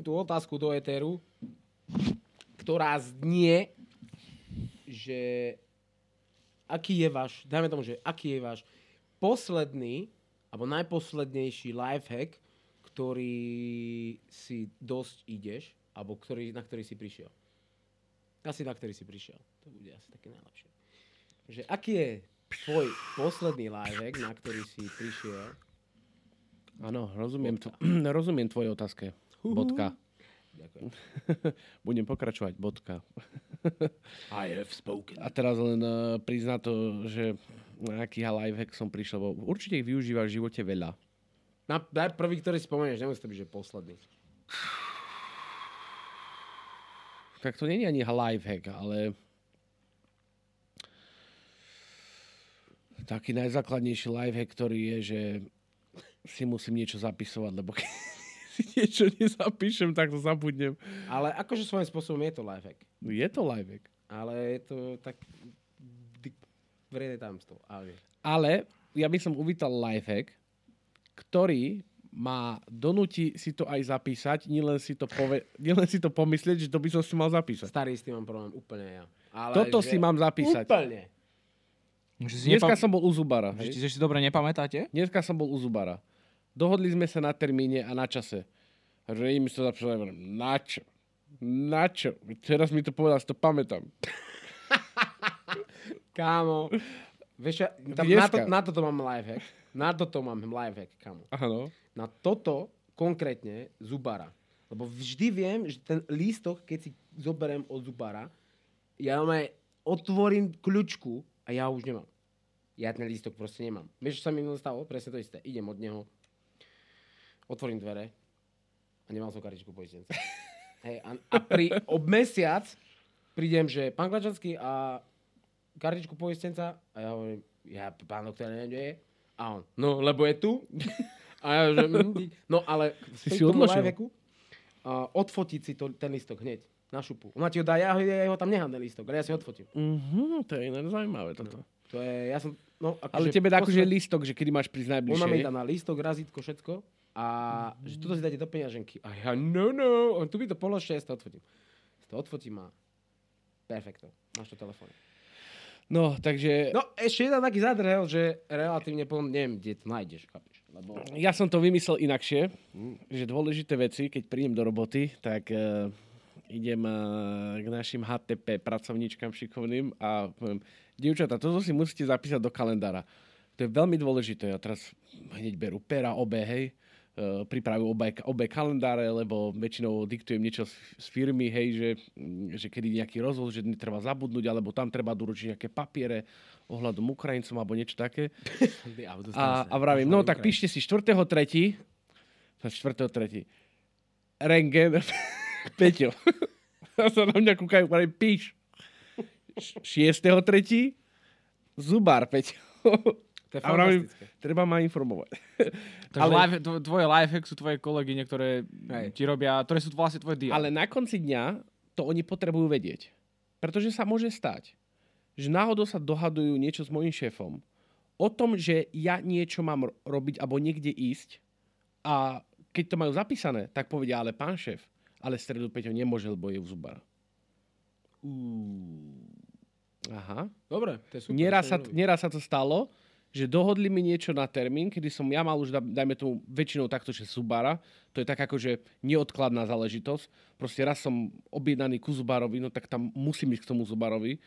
položím tú otázku do Eteru, ktorá znie, že aký je váš, dajme tomu, že aký je váš posledný, alebo najposlednejší lifehack, ktorý si dosť ideš, alebo ktorý, na ktorý si prišiel. Asi na ktorý si prišiel. To bude asi také najlepšie. Že aký je tvoj posledný lifehack, na ktorý si prišiel? Áno, rozumiem, tvo- rozumiem tvojej otázke. Bodka. Ďakujem. Budem pokračovať, bodka. I have spoken. A teraz len uh, prizna to, že na aký lifehack som prišiel, bo určite ich využívaš v živote veľa. Na, daj prvý, ktorý spomenieš, nemusí to byť, že posledný. Tak to je ani lifehack, ale taký najzákladnejší lifehack, ktorý je, že si musím niečo zapisovať, lebo keď si niečo nezapíšem, tak to zabudnem. Ale akože svojím spôsobom je to lifehack. No je to lifehack. Ale je to tak... Verejné tajomstvo. Ale Ale ja by som uvítal lifehack, ktorý má donúti si to aj zapísať, nielen si to, pove- nielen si to pomyslieť, že to by som si mal zapísať. starý s tým mám problém úplne ja. Ale Toto že si mám zapísať. Úplne. Že si Dneska nepam- som bol u Zubara. že, hej? že si dobre nepamätáte? Dneska som bol u Zubara. Dohodli sme sa na termíne a na čase. A že mi to zapísal, na čo? Na čo? Teraz mi to povedal, si to pamätám. Kámo. Vieš, tam, na, to, na toto mám lifehack. Na toto mám lifehack, kámo. Áno. Na toto konkrétne Zubara. Lebo vždy viem, že ten lístok, keď si zoberiem od Zubara, ja normálne otvorím kľúčku a ja už nemám. Ja ten lístok proste nemám. Vieš, čo sa mi stalo? Presne to isté. Idem od neho, otvorím dvere a nemal som kartičku poistenca. Hej, a, a pri, ob mesiac prídem, že pán Klačanský a kartičku poistenca a ja hovorím, ja pán doktor neviem, kde je. A on, no, lebo je tu. A ja, že, mm, no ale Si si odložil. lifehacku, a odfotiť si to, ten listok hneď na šupu. Ona ti ho dá, ja, ja ho tam nechám ten listok, ale ja si ho odfotím. Mhm, to je iné zaujímavé toto. To je, ja som, no, akože Ale tebe dá akože lístok, že kedy máš prísť Ona mi najbližšie. dá na lístok, razítko, všetko. A že toto si dáte do peňaženky. A ja, no, no, on tu by to ja si to odfotím. To odfotím a perfekto. Máš to telefóne. No, takže No, ešte jeden taký zadrhel, že relatívne, potom neviem, kde to nájdeš, chápeš? Lebo ja som to vymyslel inakšie, že dôležité veci, keď prídem do roboty, tak uh, idem uh, k našim HTP pracovníčkam šikovným a poviem, dievčatá, toto si musíte zapísať do kalendára. To je veľmi dôležité. Ja teraz hneď berú pera, obe, hej, uh, pripravujú obe, obe kalendáre, lebo väčšinou diktujem niečo z, z firmy, hej, že, mm, že kedy nejaký rozhod, že netreba zabudnúť, alebo tam treba doručiť nejaké papiere ohľadom Ukrajincom alebo niečo také. A, a vravím, no tak píšte si 4.3. 4.3. Rengen. Peťo. A sa na mňa kúkajú, vravím, píš. 6.3. Zubár, Peťo. To je A vravím, fantastické. treba ma informovať. Takže Ale- life, tvo- tvoje lifehack sú tvoje kolegyne, ktoré Hej. ti robia, ktoré sú vlastne tvoje dia. Ale na konci dňa to oni potrebujú vedieť. Pretože sa môže stať, že náhodou sa dohadujú niečo s mojím šéfom o tom, že ja niečo mám ro- robiť alebo niekde ísť a keď to majú zapísané, tak povedia, ale pán šéf, ale stredu Peťo nemôže, lebo je v zubara. Aha. Dobre, to je super. Nieraz to sa, nieraz sa to stalo, že dohodli mi niečo na termín, kedy som ja mal už, da- dajme tomu, väčšinou takto, že Subara. To je tak akože neodkladná záležitosť. Proste raz som objednaný ku Zubarovi, no tak tam musím ísť k tomu Zubarovi.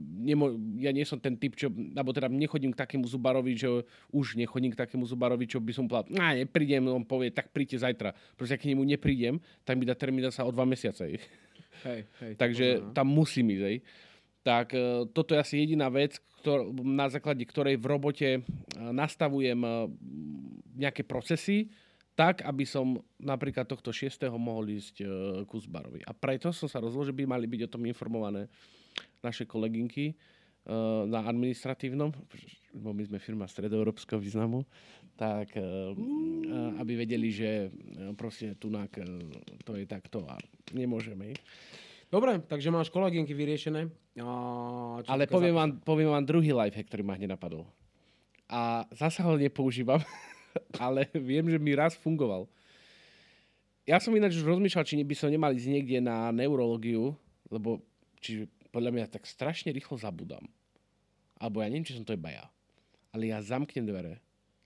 Nemo, ja nie som ten typ, čo, alebo teda nechodím k takému Zubarovi, že už nechodím k takému Zubarovi, čo by som povedal, no neprídem, on povie, tak príďte zajtra. Proste, ak k nemu neprídem, tak mi dá termín sa o dva mesiace. Hej, hej, Takže poznám. tam musím ísť. Hej. Tak e, toto je asi jediná vec, ktor- na základe ktorej v robote e, nastavujem e, nejaké procesy, tak, aby som napríklad tohto 6. mohol ísť ku Zbarovi. A preto som sa rozhodol, že by mali byť o tom informované naše kolegynky na administratívnom, lebo my sme firma stredoeurópskeho významu, tak aby vedeli, že proste tunak to je takto a nemôžeme. Dobre, takže máš kolegynky vyriešené. A, Ale poviem vám, poviem vám druhý lifehack, ktorý ma hneď napadol. A zasa ho nepoužívam, ale viem, že mi raz fungoval. ja som ináč už rozmýšľal, či by som nemal ísť niekde na neurológiu, lebo či podľa mňa tak strašne rýchlo zabudám. Alebo ja neviem, či som to iba ja. Ale ja zamknem dvere.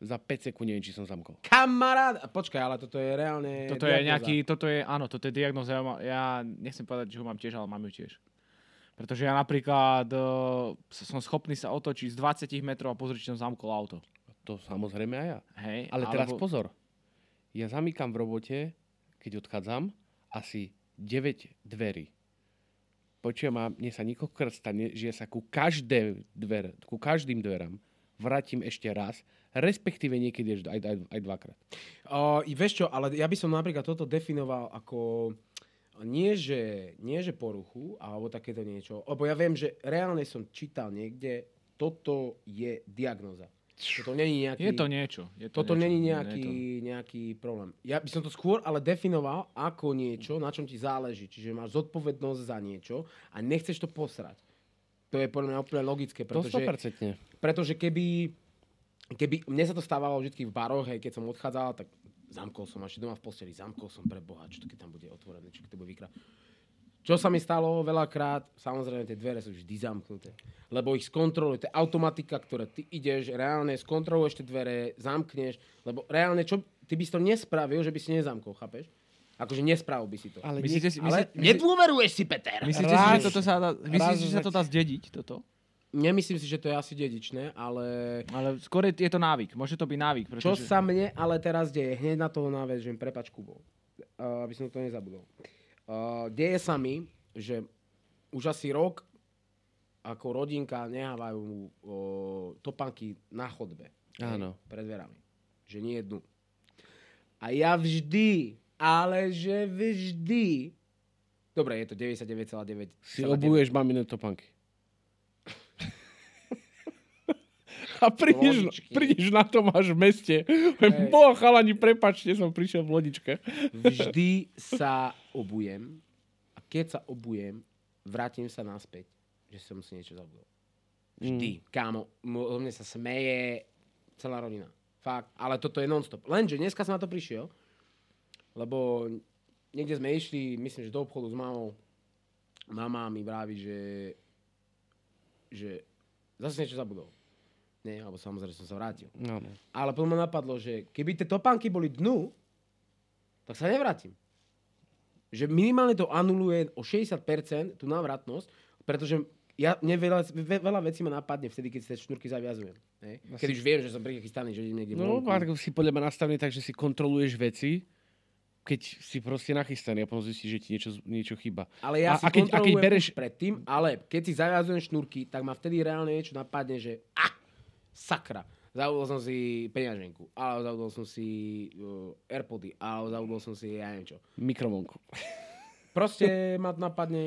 Za 5 sekúnd neviem, či som zamkol. Kamarát! Počkaj, ale toto je reálne Toto je diagnóza. nejaký, toto je, áno, toto je diagnoza. Ja, nechcem povedať, že ho mám tiež, ale mám ju tiež. Pretože ja napríklad uh, som schopný sa otočiť z 20 metrov a pozrieť, či som zamkol auto. To samozrejme aj ja. Hej, Ale teraz alebo- pozor. Ja zamykam v robote, keď odchádzam, asi 9 dverí. Počujem, a mne sa niekoľkokrát stane, že ja sa ku, každé dvere, ku každým dverám vrátim ešte raz, respektíve niekedy až aj, aj, aj dvakrát. I vieš čo, ale ja by som napríklad toto definoval ako nie že, nie že poruchu, alebo takéto niečo. Lebo ja viem, že reálne som čítal niekde, toto je diagnoza. Toto není nejaký... Je to niečo. Je to Toto niečo. není nejaký, to- nejaký problém. Ja by som to skôr ale definoval ako niečo, na čom ti záleží. Čiže máš zodpovednosť za niečo a nechceš to posrať. To je podľa mňa úplne logické, To pretože, 100%. pretože keby, keby, mne sa to stávalo vždy v baroch, hej, keď som odchádzal, tak zamkol som, až doma v posteli, zamkol som pre Boha, čo to keď tam bude otvorené, čo keď to bude vykrát. Čo sa mi stalo veľakrát, samozrejme tie dvere sú vždy zamknuté. Lebo ich skontroluje, to je automatika, ktoré ty ideš, reálne skontroluješ tie dvere, zamkneš, lebo reálne, čo, ty by si to nespravil, že by si nezamkol, chápeš? Akože nespravil by si to. Ale Myslíte si, Ale myslí, myslí, nedôveruješ si, Peter! myslíte si, Raz- že toto sa dá, myslíte si, že sa to dá zdediť, toto? Nemyslím si, že to je asi dedičné, ale Ale skôr je to návyk. Môže to byť návyk. Pretože... čo sa mne ale teraz deje, hneď na toho návežem, prepač Kubo, uh, aby som to nezabudol. Uh, deje sa mi, že už asi rok ako rodinka nehávajú uh, topánky na chodbe. Áno. Pred dverami. Že nie jednu. A ja vždy, ale že vždy, dobre, je to 99,9. Si obuješ mamine topánky. A prídeš, prídeš na to, máš v meste. Hej. Boha, chalani, prepačte, som prišiel v lodičke. Vždy sa obujem a keď sa obujem, vrátim sa naspäť, že som si niečo zabudol. Vždy. Mm. Kámo, mo- o mne sa smeje celá rodina. Fakt. Ale toto je non-stop. Lenže dneska som na to prišiel, lebo niekde sme išli, myslím, že do obchodu s mamou. Mama mi vraví, že, že zase niečo zabudol. Nie, alebo samozrejme som sa vrátil. No, no. Ale potom ma napadlo, že keby tie topánky boli dnu, tak sa nevrátim. Že minimálne to anuluje o 60% tú návratnosť, pretože ja, mne veľa, ve- veľa vecí ma napadne vtedy, keď si tie šnúrky zaviazujem. Ne? Keď už viem, že som prichystaný, že idem niekde No. Marko, si podľa mňa nastavený tak, že si kontroluješ veci, keď si proste nachystaný a potom zistíš, že ti niečo, niečo chýba. Ale ja a, si a keď, a keď bereš... predtým, ale keď si zaviazujem šnúrky, tak ma vtedy reálne niečo napadne, že ah, sakra, zabudol som si peňaženku, alebo zabudol som si uh, Airpody, alebo zabudol som si, ja neviem čo. Mikrovlnku. Proste ma napadne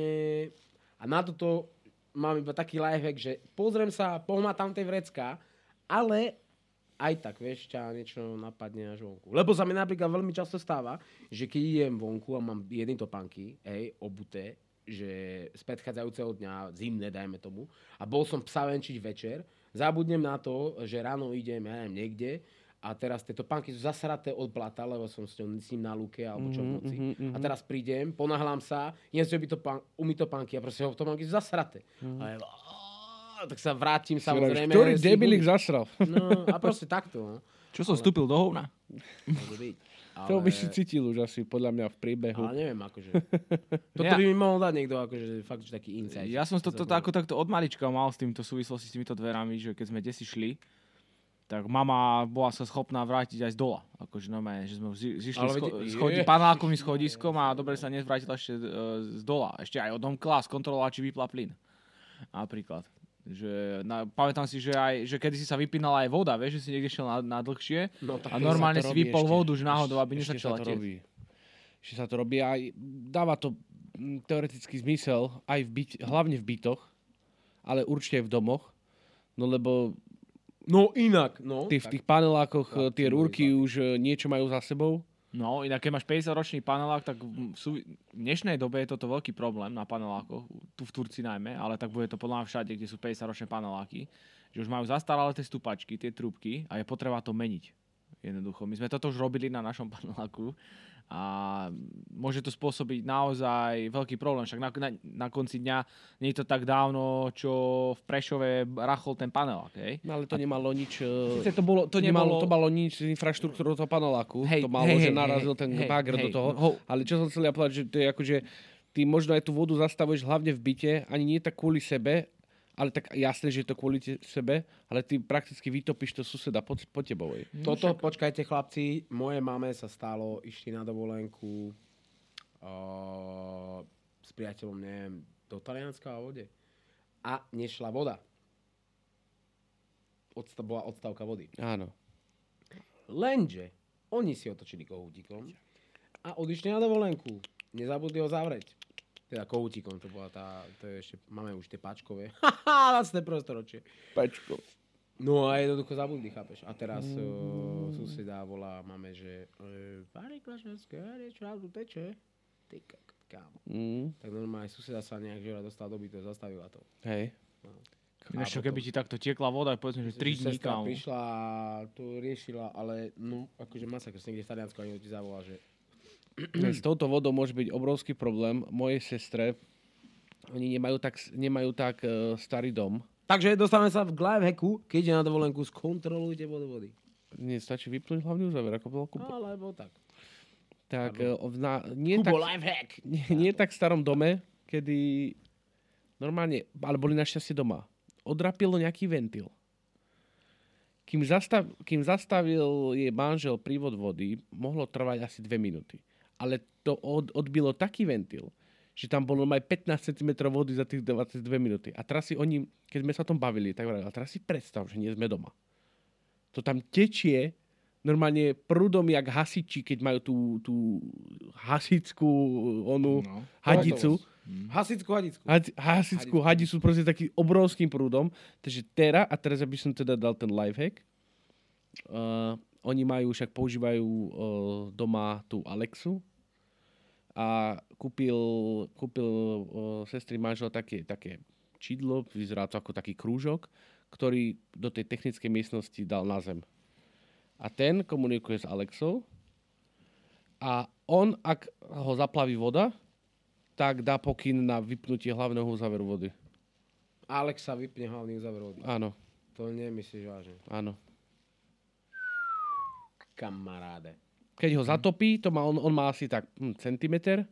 a na toto mám iba taký lifehack, že pozriem sa, pohmatám tie vrecká, ale aj tak, vieš, ťa niečo napadne až vonku. Lebo sa mi napríklad veľmi často stáva, že keď idem vonku a mám jedny topánky, hej, obuté, že z predchádzajúceho dňa, zimné, dajme tomu, a bol som psa venčiť večer, zabudnem na to, že ráno idem, ja neviem, niekde, a teraz tie topánky sú zasraté od blata, lebo som s, ňou, s ním na lúke alebo čo v noci. mhm, mhm. A teraz prídem, ponahlám sa, idem si robiť topán, umyť topánky a proste ho topánky sú zasraté. Mhm. A "Á", tak sa vrátim samozrejme. Ktorý debilik zasral? No a proste takto. No. Čo som vstúpil do hovna? Môže byť. Ale, To by si cítil už asi podľa mňa v priebehu. ale neviem, akože. Toto Ja- by mi mohol dať niekto, akože fakt, že taký insight. Ja som to, to, sa ako takto od malička mal s týmto súvislosti s týmito dverami, že keď sme desi šli, tak mama bola sa schopná vrátiť aj z dola. Akože normálne, že sme zi- zišli Ale scho- schodi, panelákovým schodiskom a dobre sa nezvrátila ešte e, z dola. Ešte aj odomkla skontrolovala, či vypla plyn. Napríklad. Že, na, pamätám si, že, aj, že kedy si sa vypínala aj voda, vieš, že si niekde šiel na, na dlhšie No, tak a normálne si vypol ešte. vodu už náhodou, aby nezačala sa to tieť. robí. Ešte sa to robí aj dáva to mm, teoretický zmysel aj v byt, hlavne v bytoch, ale určite aj v domoch. No lebo No inak, no. ty, v tých panelákoch Tak, tie rúrky už eh, niečo majú za sebou. No, inak keď máš 50-ročný panelák, tak sú, v dnešnej dobe je toto veľký problém na panelákoch, tu v Turci najmä, ale tak bude to podľa mňa všade, kde sú 50-ročné paneláky, že už majú zastaralé tie stupačky, tie trúbky a je potreba to meniť. Jednoducho. My sme toto už robili na našom paneláku a môže to spôsobiť naozaj veľký problém. Však na, na, na konci dňa nie je to tak dávno, čo v Prešove rachol ten panel. Okay? No ale to nemalo nič... eh, Sice to bolo, to nemalo, nemalo... to malo nič s infraštruktúrou toho paneláku. Hej, to malo, hej, že hej, narazil hej, ten hej, bagr do hej, toho. ho- Ale čo som chcel ja povedať, že to je ako, že ty možno aj tú vodu zastavuješ hlavne v byte, ani nie tak kvôli sebe, ale tak jasné, že je to kvôli te- sebe, ale ty prakticky vytopíš to suseda pod, pod tebou. ej. Toto, počkajte chlapci, moje mame sa stalo, išli na dovolenku uh, s priateľom, neviem, do Talianska a vode. A nešla voda. Odsta- bola odstavka vody. Áno. Lenže oni si otočili kohútikom a odišli na dovolenku. Nezabudli ho zavrieť. Teda kohútikom, to bola tá, to je ešte, máme už tie páčkové. Haha, 21. prostoročie. Pačko. No a jednoducho zabudli, chápeš. A teraz uh, suseda volá máme, že uh, Párik Klašovské, niečo nám tu teče. Ty kak, kámo. Mm, Tak normálne suseda sa nejak žora dostala do bytu, zastavila to. hej. Ináč, čo keby ti takto tiekla voda, povedzme, že 3 dní, kámo. prišla to riešila, ale no, akože masakr, si niekde v Taliansku ani ti zavolá, že S touto vodou môže byť obrovský problém. Mojej sestre, oni nemajú tak, nemajú tak uh, starý dom. Takže dostávame sa k live hacku, keď ide na dovolenku, skontrolujte vodu vody. Nie, stačí vypnúť hlavný uzáver, ako bolo Kubo. Alebo tak. Tak, uh, na, nie, tak, Kubo, live hack! nie, nie tak starom dome, kedy normálne, ale boli našťastie doma. Odrapilo nejaký ventil. Kým, zastav, kým zastavil jej manžel prívod vody, mohlo trvať asi dve minúty. Ale to od, odbilo taký ventil, že tam bolo aj 15 cm vody za tých 22 minúty. A teraz si oni, keď sme sa o tom bavili, tak vrali, a teraz si predstav, že nie sme doma. To tam tečie normálne prúdom jak hasiči, keď majú tú, tú hasičskú onu No. hadicu. Hasickú hadickú. Hadi- hasičskú hadicu proste takým obrovským prúdom. Takže teraz, a teraz by som teda dal ten lifehack. Uh, oni majú, však používajú uh, doma tú Alexu a kúpil, kúpil uh, sestry manžel také, také čidlo, vyzerá to ako taký krúžok, ktorý do tej technickej miestnosti dal na zem. A ten komunikuje s Alexou a on, ak ho zaplaví voda, tak dá pokyn na vypnutie hlavného záveru vody. Alexa vypne hlavný uzáver vody. Áno, To nemyslíš vážne. áno. Kamaráde. Keď ho zatopí, to má, on, on má asi tak hm, centimeter,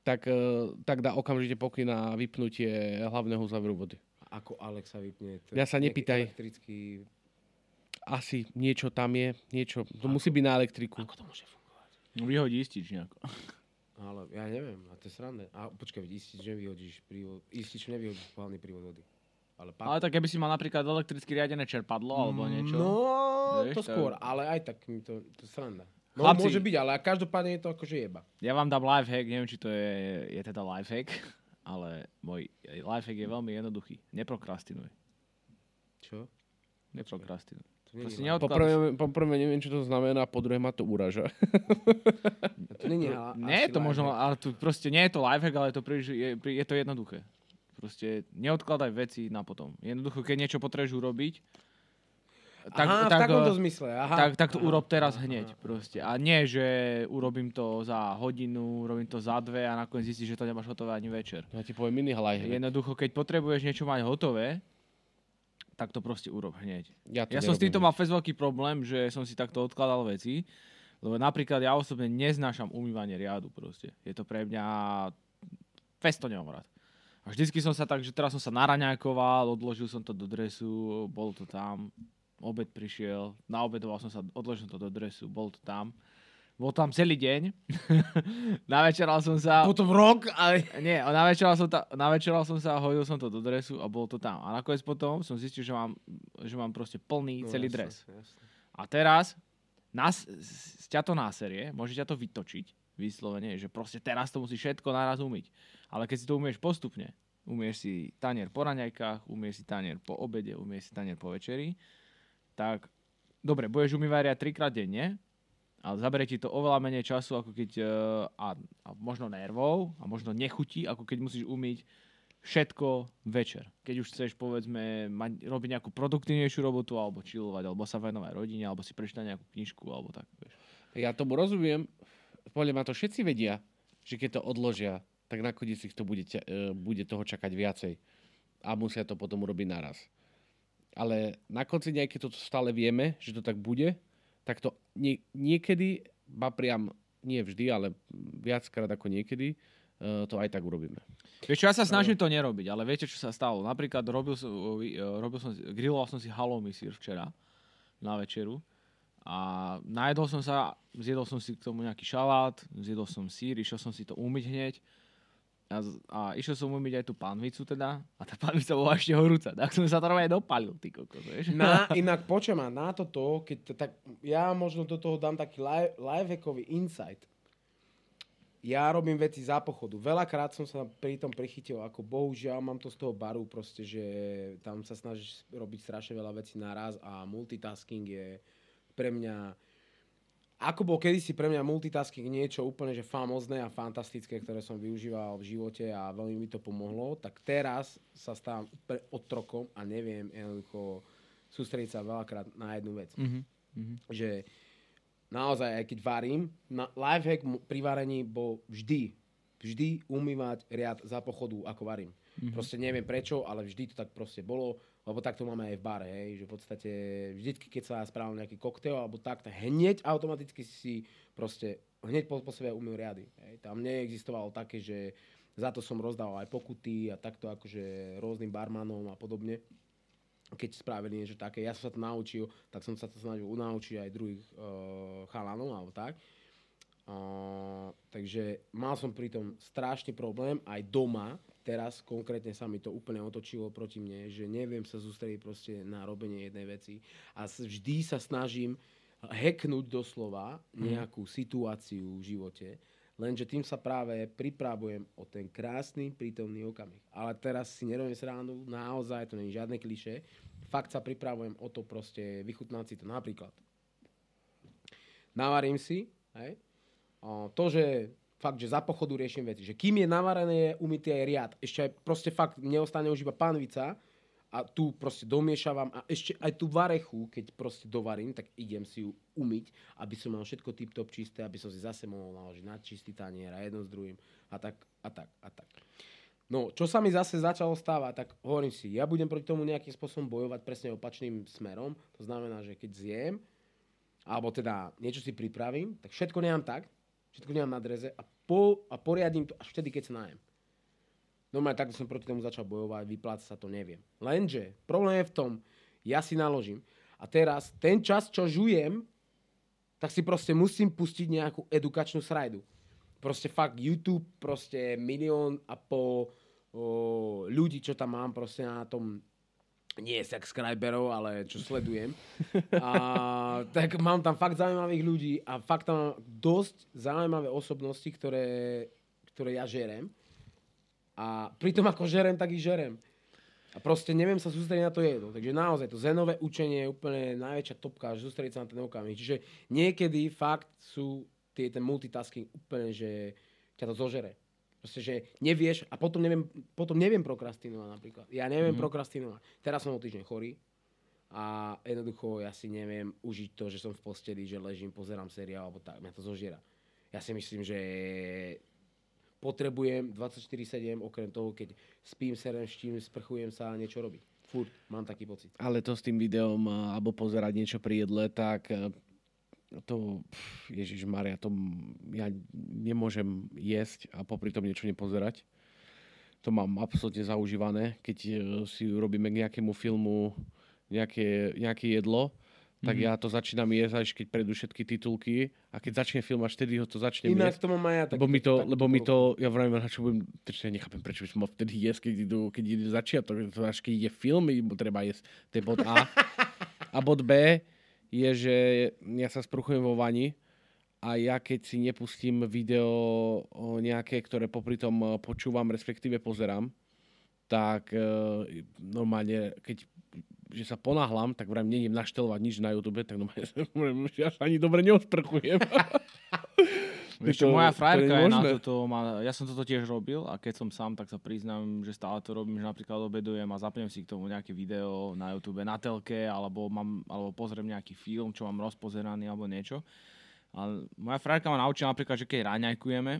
tak, eh, tak dá okamžite pokyn na vypnutie hlavného záveru vody. Ako Alexa vypne? To Ja sa nepýtaj. Elektrický... Asi niečo tam je, niečo, to musí byť na elektriku. Ako to môže fungovať? No vyhodí istič nejako. Ale ja neviem, a to je sranda. A počkaj, istič nevyhodíš prívod, istič nevyhodíš hlavný prívod vody. Ale, pak... Ale tak keby si mal napríklad elektricky riadené čerpadlo alebo niečo. No, Vieš, to skôr, ale aj tak mi to, to sranda. No, Chlapci. môže byť, ale každopádne je to akože jeba. Ja vám dám lifehack, neviem, či to je, je teda lifehack, ale môj lifehack je veľmi jednoduchý. Neprokrastinuj. Čo? Neprokrastinuj. Nie Proste. Poprvé, neviem, čo to znamená, po druhé ma to uraža. To nie je ha- Nie je to možno, ale tu proste nie je to lifehack, ale je to, príliš, je, je to jednoduché. Proste neodkladaj veci na potom. Jednoducho, keď niečo potrebuješ urobiť, tak, Aha, tak, v takomto eh, zmysle. Aha. tak, tak to aha, urob teraz aha, hneď aha. proste. A nie, že urobím to za hodinu, urobím to za dve a nakoniec zistíš, že to nemáš hotové ani večer. Ja ti poviem iný halaj. Jednoducho, keď potrebuješ niečo mať hotové, tak to proste urob hneď. Ja, to Ja som s týmto mal fest veľký problém, že som si takto odkladal veci, lebo napríklad ja osobne neznášam umývanie riadu proste. Je to pre mňa... Fest to nemám rád. A vždycky som sa tak, že teraz som sa naraňákoval, odložil som to do dresu, bol to tam, obed prišiel, naobedoval som sa, odložil som to do dresu, bol to tam. Bol tam celý deň. navečeral som sa... Potom rok, ale... Nie, a navečeral som, ta, navečeral som sa, hodil som to do dresu a bolo to tam. A nakoniec potom som zistil, že mám, že mám proste plný No, celý jasné, dres. jasné. A teraz nás, ťa to náserie, môže ťa to vytočiť, vyslovene, že proste teraz to musí všetko naraz umyť. Ale keď si to umieš postupne, umieš si tanier po raňajkách, umieš si tanier po obede, umieš si tanier po večeri, tak dobre, budeš umývať trikrát denne, ale zaberie ti to oveľa menej času, ako keď, eh, a, a možno nervov, a možno nechutí, ako keď musíš umyť všetko večer. Keď už chceš, povedzme, mať, robiť nejakú produktívnejšiu robotu, alebo chillovať, alebo sa venovať rodine, alebo si prečítať nejakú knižku, alebo tak. Vieš. Ja tomu rozumiem, podľa ma to všetci vedia, že keď to odložia, tak nakoniec ich to bude, e, bude toho čakať viacej. A musia to potom urobiť naraz. Ale na konci keď to stále vieme, že to tak bude, tak to nie, niekedy, ba priam nie vždy, ale viackrát ako niekedy, e, to aj tak urobíme. Vieš čo, ja sa snažím to nerobiť, ale viete, čo sa stalo? Napríklad robil som, e, robil som, grilloval som si halloumi sír včera na večeru a najedol som sa, zjedol som si k tomu nejaký šalát, zjedol som sír, išiel som si to umyť hneď a, a išiel som umyť aj tú panvicu teda a tá panvica bola ešte horúca, tak som sa to aj dopalil, ty kokos, vieš. Na, inak počujem ma, na toto, keď tak, ja možno do toho dám taký live, lifehackový insight. Ja robím veci za pochodu. Veľakrát som sa pri tom prichytil, ako bohužiaľ mám to z toho baru proste, že tam sa snažíš robiť strašne veľa vecí naraz a multitasking je pre mňa ako bol kedysi pre mňa multitasking niečo úplne že famózne a fantastické, ktoré som využíval v živote a veľmi mi to pomohlo, tak teraz sa stávam úplne otrokom a neviem jednoducho sústrediť sa veľakrát na jednu vec. Mhm. Že naozaj, aj keď varím, na, lifehack pri varení bol vždy, vždy umývať riad za pochodu, ako varím. Mm-hmm. Proste neviem prečo, ale vždy to tak proste bolo, lebo tak to máme aj v bare, hej, že v podstate vždycky, keď sa správam nejaký koktail alebo tak, tak hneď automaticky si proste hneď po, po sebe umyl riady. Hej. Tam neexistovalo také, že za to som rozdával aj pokuty a takto akože rôznym barmanom a podobne keď spravili niečo také. Ja som sa to naučil, tak som sa to snažil unaučiť aj druhých uh, chalanov alebo tak. Uh, takže mal som pri tom strašný problém aj doma. Teraz konkrétne sa mi to úplne otočilo proti mne, že neviem sa sústrediť proste na robenie jednej veci. A vždy sa snažím hacknúť doslova nejakú situáciu v živote, lenže tým sa práve pripravujem o ten krásny prítomný okamih. Ale teraz si nerobím srandu, naozaj to je žiadne kliše. Fakt sa pripravujem o to proste vychutnať si to. Napríklad, navarím si, hej, o, to, že fakt, že za pochodu riešim veci, že kým je navarené, je umytý aj riad. Ešte aj proste fakt neostane už iba panvica a tu proste domiešavam a ešte aj tú varechu, keď proste dovarím, tak idem si ju umyť, aby som mal všetko tip-top čisté, aby som si zase mohol naložiť na čistý tanier a jedno s druhým a tak a tak a tak. No, čo sa mi zase začalo stávať, tak hovorím si, ja budem proti tomu nejakým spôsobom bojovať presne opačným smerom. To znamená, že keď zjem, alebo teda niečo si pripravím, tak všetko nemám tak, všetko nemám na dreze a, po, a poriadím to až vtedy, keď sa najem. Normálne takto som proti tomu začal bojovať, vypláca sa to, neviem. Lenže problém je v tom, ja si naložím a teraz ten čas, čo žujem, tak si proste musím pustiť nejakú edukačnú srajdu. Proste fakt YouTube, proste milión a po o, ľudí, čo tam mám proste na tom nie subscriberov, ale čo sledujem. A, tak mám tam fakt zaujímavých ľudí a fakt tam mám dosť zaujímavé osobnosti, ktoré, ktoré ja žerem. A pritom ako žerem, tak ich žerem. A proste neviem sa sústrediť na to jedno. Takže naozaj to zenové učenie je úplne najväčšia topka, že sústrediť sa na ten okamih. Čiže niekedy fakt sú tie, ten multitasking úplne, že ťa to zožere. Proste, že nevieš a potom neviem, potom neviem prokrastinovať napríklad. Ja neviem mm-hmm. prokrastinovať. Teraz som o týždeň chorý a jednoducho ja si neviem užiť to, že som v posteli, že ležím, pozerám seriál alebo tak. Mňa to zožiera. Ja si myslím, že potrebujem 24-7, okrem toho, keď spím, serem, štím, sprchujem sa a niečo robiť. Furt, mám taký pocit. Ale to s tým videom alebo pozerať niečo pri jedle, tak to, Ježiš Maria, to ja nemôžem jesť a popri tom niečo nepozerať. To mám absolútne zaužívané. Keď e, si robíme k nejakému filmu nejaké, nejaké jedlo, tak Mhm. ja to začínam jesť, až keď prejdú všetky titulky a keď začne film, až vtedy ho to začnem Inak jesť. to mám aj ja. Lebo mi to, lebo mi to, ja vravím, čo budem, ja nechápem, prečo by som mal vtedy jesť, keď, idú, keď ide začiatok, to až keď ide film, treba jesť, to je bod A. A bod B je, že ja sa spruchujem vo vani a ja keď si nepustím video nejaké, ktoré popri tom eh, počúvam, respektíve pozerám, tak e, normálne, keď že sa ponáhlam, tak vrajím, nejdem naštelovať nič na YouTube, tak normálne ja sa ani dobre neosprchujem. Vieš To- moja to je frajerka je na toto, má, ja som toto tiež robil a keď som sám, tak sa priznám, že stále to robím, že napríklad obedujem a zapnem si k tomu nejaké video na YouTube na telke, alebo, mám, alebo pozriem nejaký film, čo mám rozpozeraný alebo niečo. Ale moja frajerka ma naučila napríklad, že keď raňajkujeme,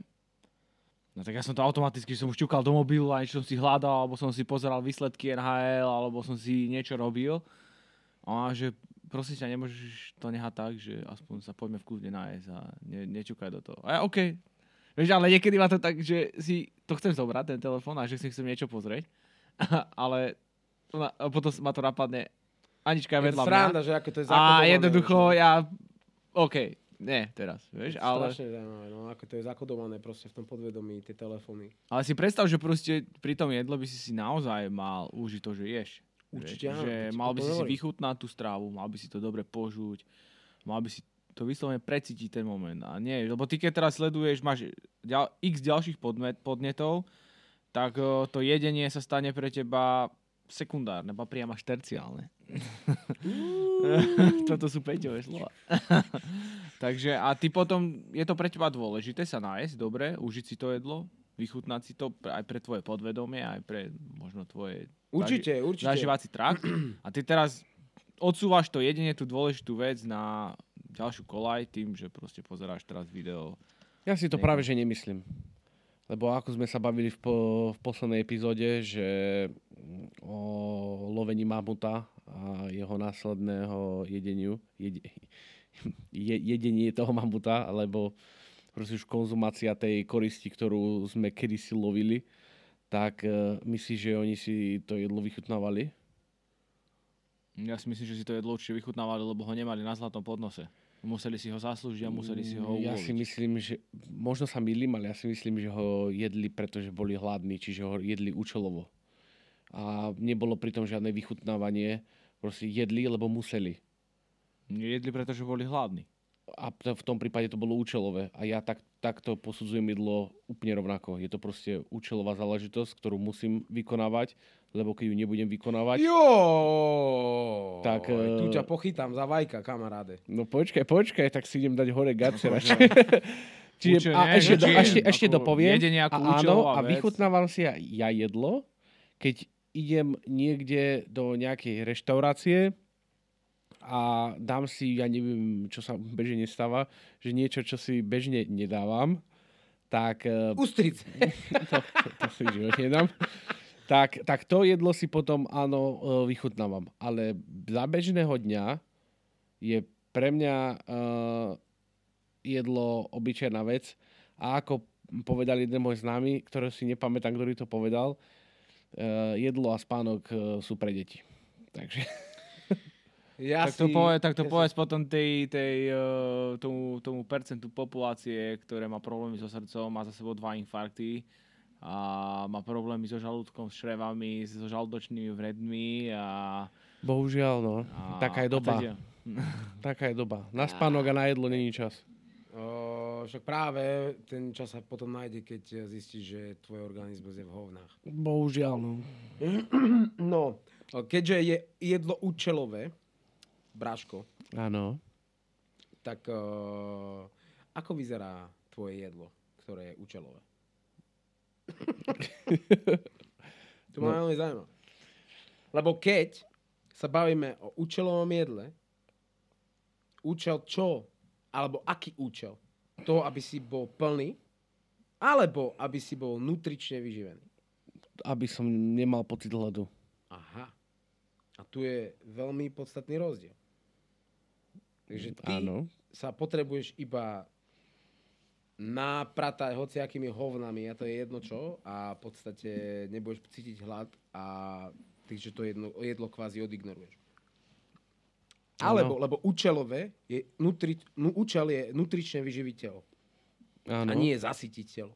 no tak ja som to automaticky, som už ťukal do mobilu a niečo som si hľadal, alebo som si pozeral výsledky NHL, alebo som si niečo robil. A že prosím ťa, nemôžeš to nehať tak, že aspoň sa poďme v kľudne nájsť a ne, nečukaj do toho. A ja, OK. Vieš, ale niekedy má to tak, že si to chcem zobrať, ten telefón, a že si chcem niečo pozrieť. ale potom ma to napadne, Anička je vedľa mňa. sranda, že ako to je A jednoducho už, no. ja, OK, nie teraz, vieš, ale, Strašne zaujímavé, no ako to je zakodované proste v tom podvedomí, tie telefóny. ale si predstav, že proste pri tom jedle by si si naozaj mal užiť to, že ješ. Určite áno, Že mal by si si vychutnať tú strávu, mal by si to dobre požuť, mal by si to vyslovene precítiť ten moment. A nie, lebo ty keď teraz sleduješ, máš ďal, x ďalších podmet, podnetov, tak o, to jedenie sa stane pre teba sekundárne, ba priam až terciálne. Toto sú Peťové slova. Takže a ty potom, je to pre teba dôležité sa nájsť, dobre, užiť si to jedlo, vychutnať si to aj pre tvoje podvedomie, aj pre možno tvoje Určite, určite. zažívací trakt. A ty teraz odsúvaš to jedine tú dôležitú vec na ďalšiu kolaj tým, že proste pozeráš teraz video. Ja si to Niekde. práve že nemyslím. Lebo ako sme sa bavili v, po, v poslednej epizóde, že o lovení mamuta a jeho následného jedeniu, jede, je, jedenie toho mamuta, alebo proste už konzumácia tej koristi, ktorú sme kedysi lovili, tak uh, myslíš, že oni si to jedlo vychutnávali? Ja si myslím, že si to jedlo určite vychutnávali, lebo ho nemali na zlatom podnose. Museli si ho zaslúžiť a museli si ho Ja uloviť. si myslím, že možno sa milím, ale ja si myslím, že ho jedli, pretože boli hladní, čiže ho jedli účelovo. A nebolo pritom žiadne vychutnávanie, proste jedli, lebo museli. Jedli, pretože boli hladní. A v tom prípade to bolo účelové. A ja tak, takto posudzujem jedlo úplne rovnako. Je to proste účelová záležitosť, ktorú musím vykonávať, lebo keď ju nebudem vykonávať... Jo! Tak, tu eh, ťa pochytám za vajka, kamaráde. No počkaj, počkaj, tak si idem dať hore gace No, Čiže, a ešte, do, ešte, ešte dopoviem. a áno, a vychutnávam si ja, ja jedlo, keď idem niekde do nejakej reštaurácie a dám si, ja neviem, čo sa bežne nestáva, že niečo, čo si bežne nedávam, tak eh, Ústrice. to, to, to si v živote nedám. Tak, tak to jedlo si potom, áno, e, vychutnávam. Ale za bežného dňa je pre mňa uh, jedlo obyčajná vec. A ako povedal jeden môj známy, ktorý si nepamätám, ktorý to povedal, uh, jedlo a spánok uh, sú pre deti. Takže Ja tak to, povedz, tak to povedz potom tej, tej, uh, tomu, tomu percentu populácie, ktoré má problémy so srdcom, má za sebou dva infarkty a má problémy so žalúdkom, s šrevami, so žalúdočnými vredmi a... bohužiaľ, no. a Taká je doba. Teda, Taká je doba. Na spánok a na jedlo není čas. O, však práve ten čas sa potom nájde, keď zistíš, že tvoj organizmus je v hovnách. Bohužiaľ, no. No, keďže je jedlo účelové, Bráško, Áno. tak uh, ako vyzerá tvoje jedlo, ktoré je účelové? to ma No. veľmi zaujíma. Lebo keď sa bavíme o účelovom jedle, účel čo? Alebo aký účel? To, aby si bol plný, alebo aby si bol nutrične vyživený. Aby som nemal pocit hladu. Aha. A tu je veľmi podstatný rozdiel. Takže ty Áno. sa potrebuješ iba napratať hociakými hovnami, a to je jedno čo, a v podstate nebudeš cítiť hlad a takže to jedno, jedlo kvázi odignoruješ. Alebo, lebo účelové je, nutri, nu, účel je nutrične vyživiť telo. Áno. A nie zasytiť telo.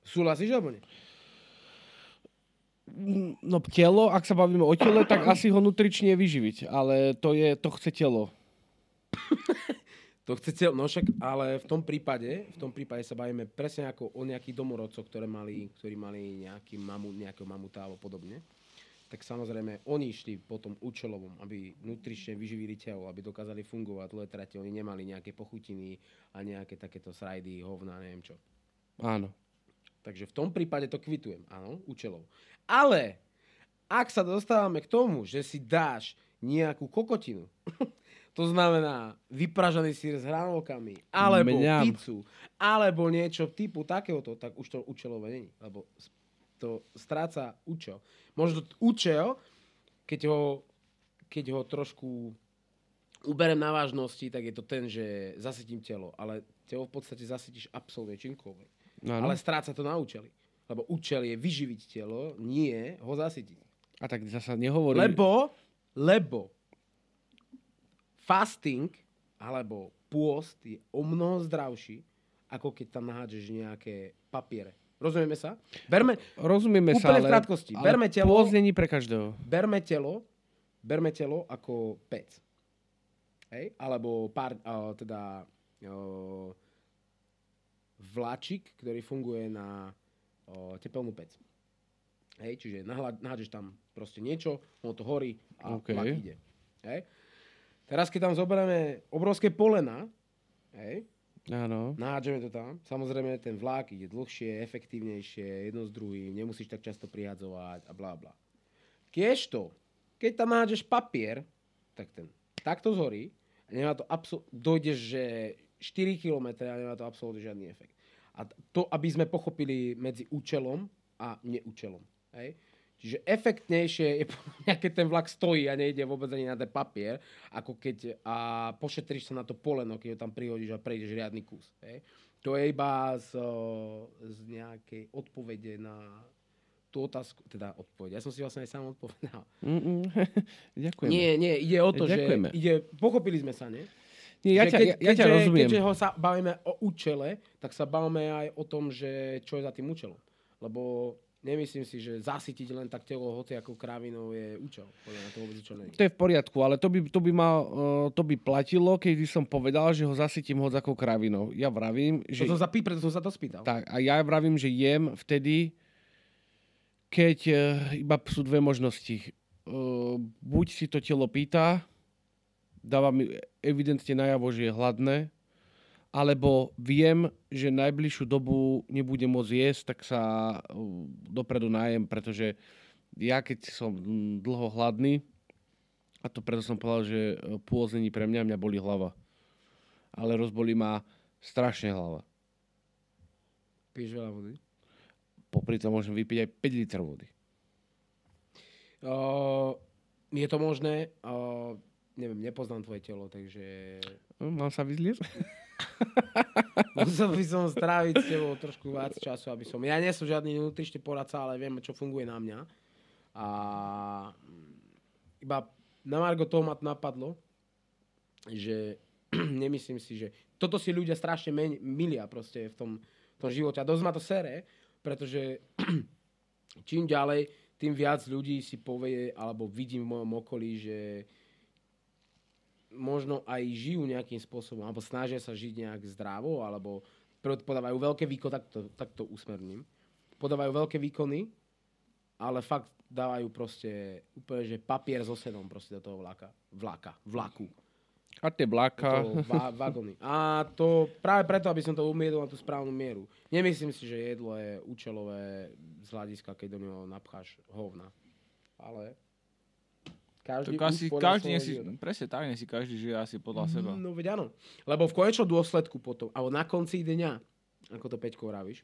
Súhlasíš alebo nie? No telo, ak sa bavíme o tele, tak asi ho nutrične vyživiť. Ale to je, to chce telo. To chcete, no však, ale v tom prípade, v tom prípade sa bavíme presne ako o nejakých domorodcoch, ktoré mali, ktorí mali nejaký mamu, nejakého mamuta alebo podobne. Tak samozrejme, oni išli po tom účelovom, aby nutrične vyživili telo, aby dokázali fungovať dlhé trate. Oni nemali nejaké pochutiny a nejaké takéto srajdy, hovna, neviem čo. Áno. Takže v tom prípade to kvitujem, áno, účelov. Ale ak sa dostávame k tomu, že si dáš nejakú kokotinu, to znamená vypražaný sír s hranolkami, alebo Mňam. pizzu, alebo niečo typu takéhoto, tak už to účelové není. Lebo to stráca účel. Možno účel, keď ho, keď ho trošku uberem na vážnosti, tak je to ten, že zasytím telo. Ale telo v podstate zasytíš absolútne čímkoľvek. Áno. Ale stráca to na účely. Lebo účel je vyživiť telo, nie ho zasytiť. A tak zasa nehovorí... Lebo, lebo fasting alebo pôst je o mnoho zdravší, ako keď tam nahádžeš nejaké papiere. Rozumieme sa? Berme, Rozumieme sa, Úplne v ale... krátkosti. ale Berme telo- pôst není pre každého. berme telo, berme telo ako pec. Hej? Alebo pár, uh, teda uh, vláčik, ktorý funguje na uh, tepelnú pec. Hej? Čiže nahádžeš tam proste niečo, ono to horí a OK. okay. ide. Hej? Teraz, keď tam zoberieme obrovské polena, hej? Áno. Nahádžeme to tam. Samozrejme, ten vlak ide dlhšie, efektívnejšie, jedno s druhým, nemusíš tak často prihadzovať a bla bla. Kiežto, keď tam nahádžeš papier, tak ten takto zhorí a nemá to absol- dojdeš, že 4 km a nemá to absolútne žiadny efekt. A to, aby sme pochopili medzi účelom a neúčelom. Hej? Čiže efektnejšie je keď ten vlak stojí a nejde vôbec ani na ten papier, ako keď a pošetríš sa na to poleno, keď ho tam prihodíš a prejdeš riadny kus. Hej. To je iba z, z nejakej odpovede na tú otázku, teda odpoveď. Ja som si vlastne aj sám odpovedal. Mm-mm. Ďakujem. Nie, nie, ide o to, Ďakujeme. že ide, pochopili sme sa, nie? Nie, ja, ťa, ja, ja ťa keďže, rozumiem. Keďže ho sa bavíme o účele, tak sa bavíme aj o tom, že čo je za tým účelom. Lebo nemyslím si, že zasytiť len tak telo hoci ako krávinou je účel. Podľa to vôbec čo. To je v poriadku, ale to by, to by, mal, uh, to by platilo, keď som povedal, že ho zasytím hoď ako kravinou. Ja vravím, že... To som sa pý, preto som sa to spýtal. Tak, a ja vravím, že jem vtedy, keď uh, iba sú dve možnosti. Uh, buď si to telo pýta, dáva mi evidentne najavo, že je hladné, alebo viem, že najbližšiu dobu nebudem môcť jesť, tak sa uh, dopredu najem, pretože ja keď som dlho hladný, a to preto som povedal, že uh, pôz není pre mňa, mňa boli hlava. Ale rozbolí ma strašne hlava. Píš veľa vody. Popri tom môžem vypiť aj 5 litrov vody. Uh, je to možné? Uh, neviem, nepoznám tvoje telo, takže Mám sa vyzliecť? musel by som stráviť s tebou trošku viac času, aby som... Ja nie som žiadny nutričný poradca, ale viem, čo funguje na mňa. A iba na Margo toho ma napadlo, že nemyslím si, že toto si ľudia strašne men- milia proste v tom, v tom živote. A dosť ma to sere, pretože čím ďalej, tým viac ľudí si povie, alebo vidím v mojom okolí, že možno aj žijú nejakým spôsobom, alebo snažia sa žiť nejak zdravo, alebo podávajú veľké výkony, tak to, tak to usmerním, podávajú veľké výkony, ale fakt dávajú proste úplne, že papier so sedom proste do toho vlaka. Vlaka. Vlaku. A tie toho va- vagóny. A to práve preto, aby som to umiedol na tú správnu mieru. Nemyslím si, že jedlo je účelové z hľadiska, keď do neho napcháš hovna. Ale každý Tak asi každý, nesi, presne tak, nesi každý žije asi podľa seba. No veď áno. Lebo v konečnom dôsledku potom, alebo na konci dňa, ako to Peťko vravíš,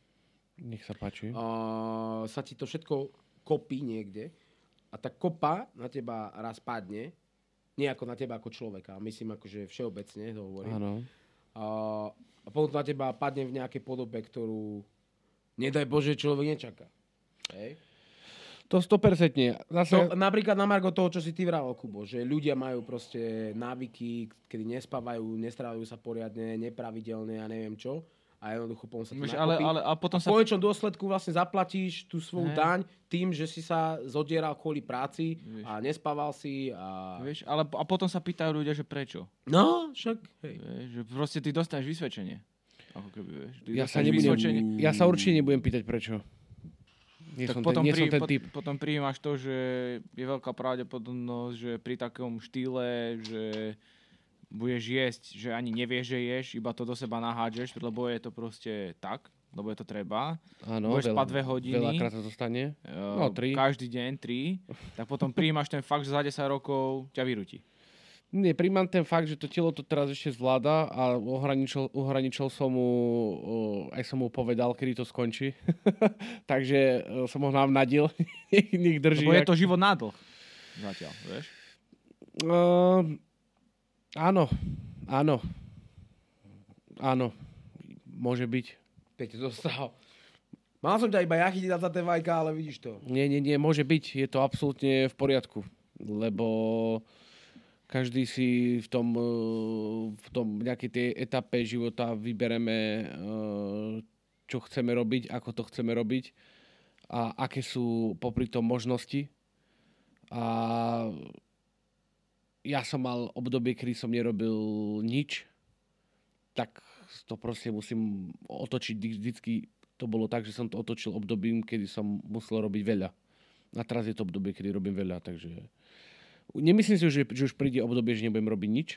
Nech sa páči. uh, sa ti to všetko kopí niekde a tá kopa na teba raz padne, nie ako na teba ako človeka, myslím akože všeobecne to hovorím. Áno. A, a potom na teba padne v nejakej podobe, ktorú nedaj Bože človek nečaká. Hej? To 100%. Zase, To, napríklad na Margo toho, čo si ty vravel, Kubo, že ľudia majú proste návyky, kedy nespávajú, nestrávajú sa poriadne, nepravidelne a neviem čo. A jednoducho potom sa to ale, ale, a potom v sa... konečnom dôsledku vlastne zaplatíš tú svoju Hej. daň tým, že si sa zodieral kvôli práci Vieš. a nespával si a... Vieš, ale, a potom sa pýtajú ľudia, že prečo. No, však, hej. Vieš, že proste ty dostaneš vysvedčenie. Ako keby, vieš. Ty ja, sa nebudem, vysvedčenie. ja sa určite nebudem pýtať prečo. Nie Tak som potom, ten, nie som pri, ten pot, typ. potom prijímaš to, že je veľká pravdepodobnosť, že pri takom štýle, že budeš jesť, že ani nevieš, že ješ, iba to do seba nahádžeš, lebo je to proste tak, lebo je to treba. Áno, budeš spať dve hodiny. Veľakrát sa to stane. No, tri. Každý deň, tri. Tak potom prijímaš ten fakt, že za 10 rokov ťa vyrúti. Nie, príjmam ten fakt, že to telo to teraz ešte zvláda a ohraničil, ohraničil som mu, uh, aj som mu povedal, kedy to skončí. Takže uh, som ho navnadil, nech drží. Lebo je jak- to život na dlh. Zatiaľ, vieš? Uh, áno, áno. Áno, môže byť. Peťo dostal. Mal som ťa iba ja chytiť za tie vajka, ale vidíš to. Nie, nie, nie, môže byť. Je to absolútne v poriadku. Lebo každý si v tom, eh, v tom nejakej tej etape života vybereme, eh, čo chceme robiť, ako to chceme robiť a aké sú popri tom možnosti. A ja som mal obdobie, kedy som nerobil nič, tak to proste musím otočiť. Vždy- Vždycky to bolo tak, že som to otočil obdobím, kedy som musel robiť veľa. A teraz je to obdobie, kedy robím veľa, takže... Nemyslím si, že, že už príde obdobie, že nebudem robiť nič,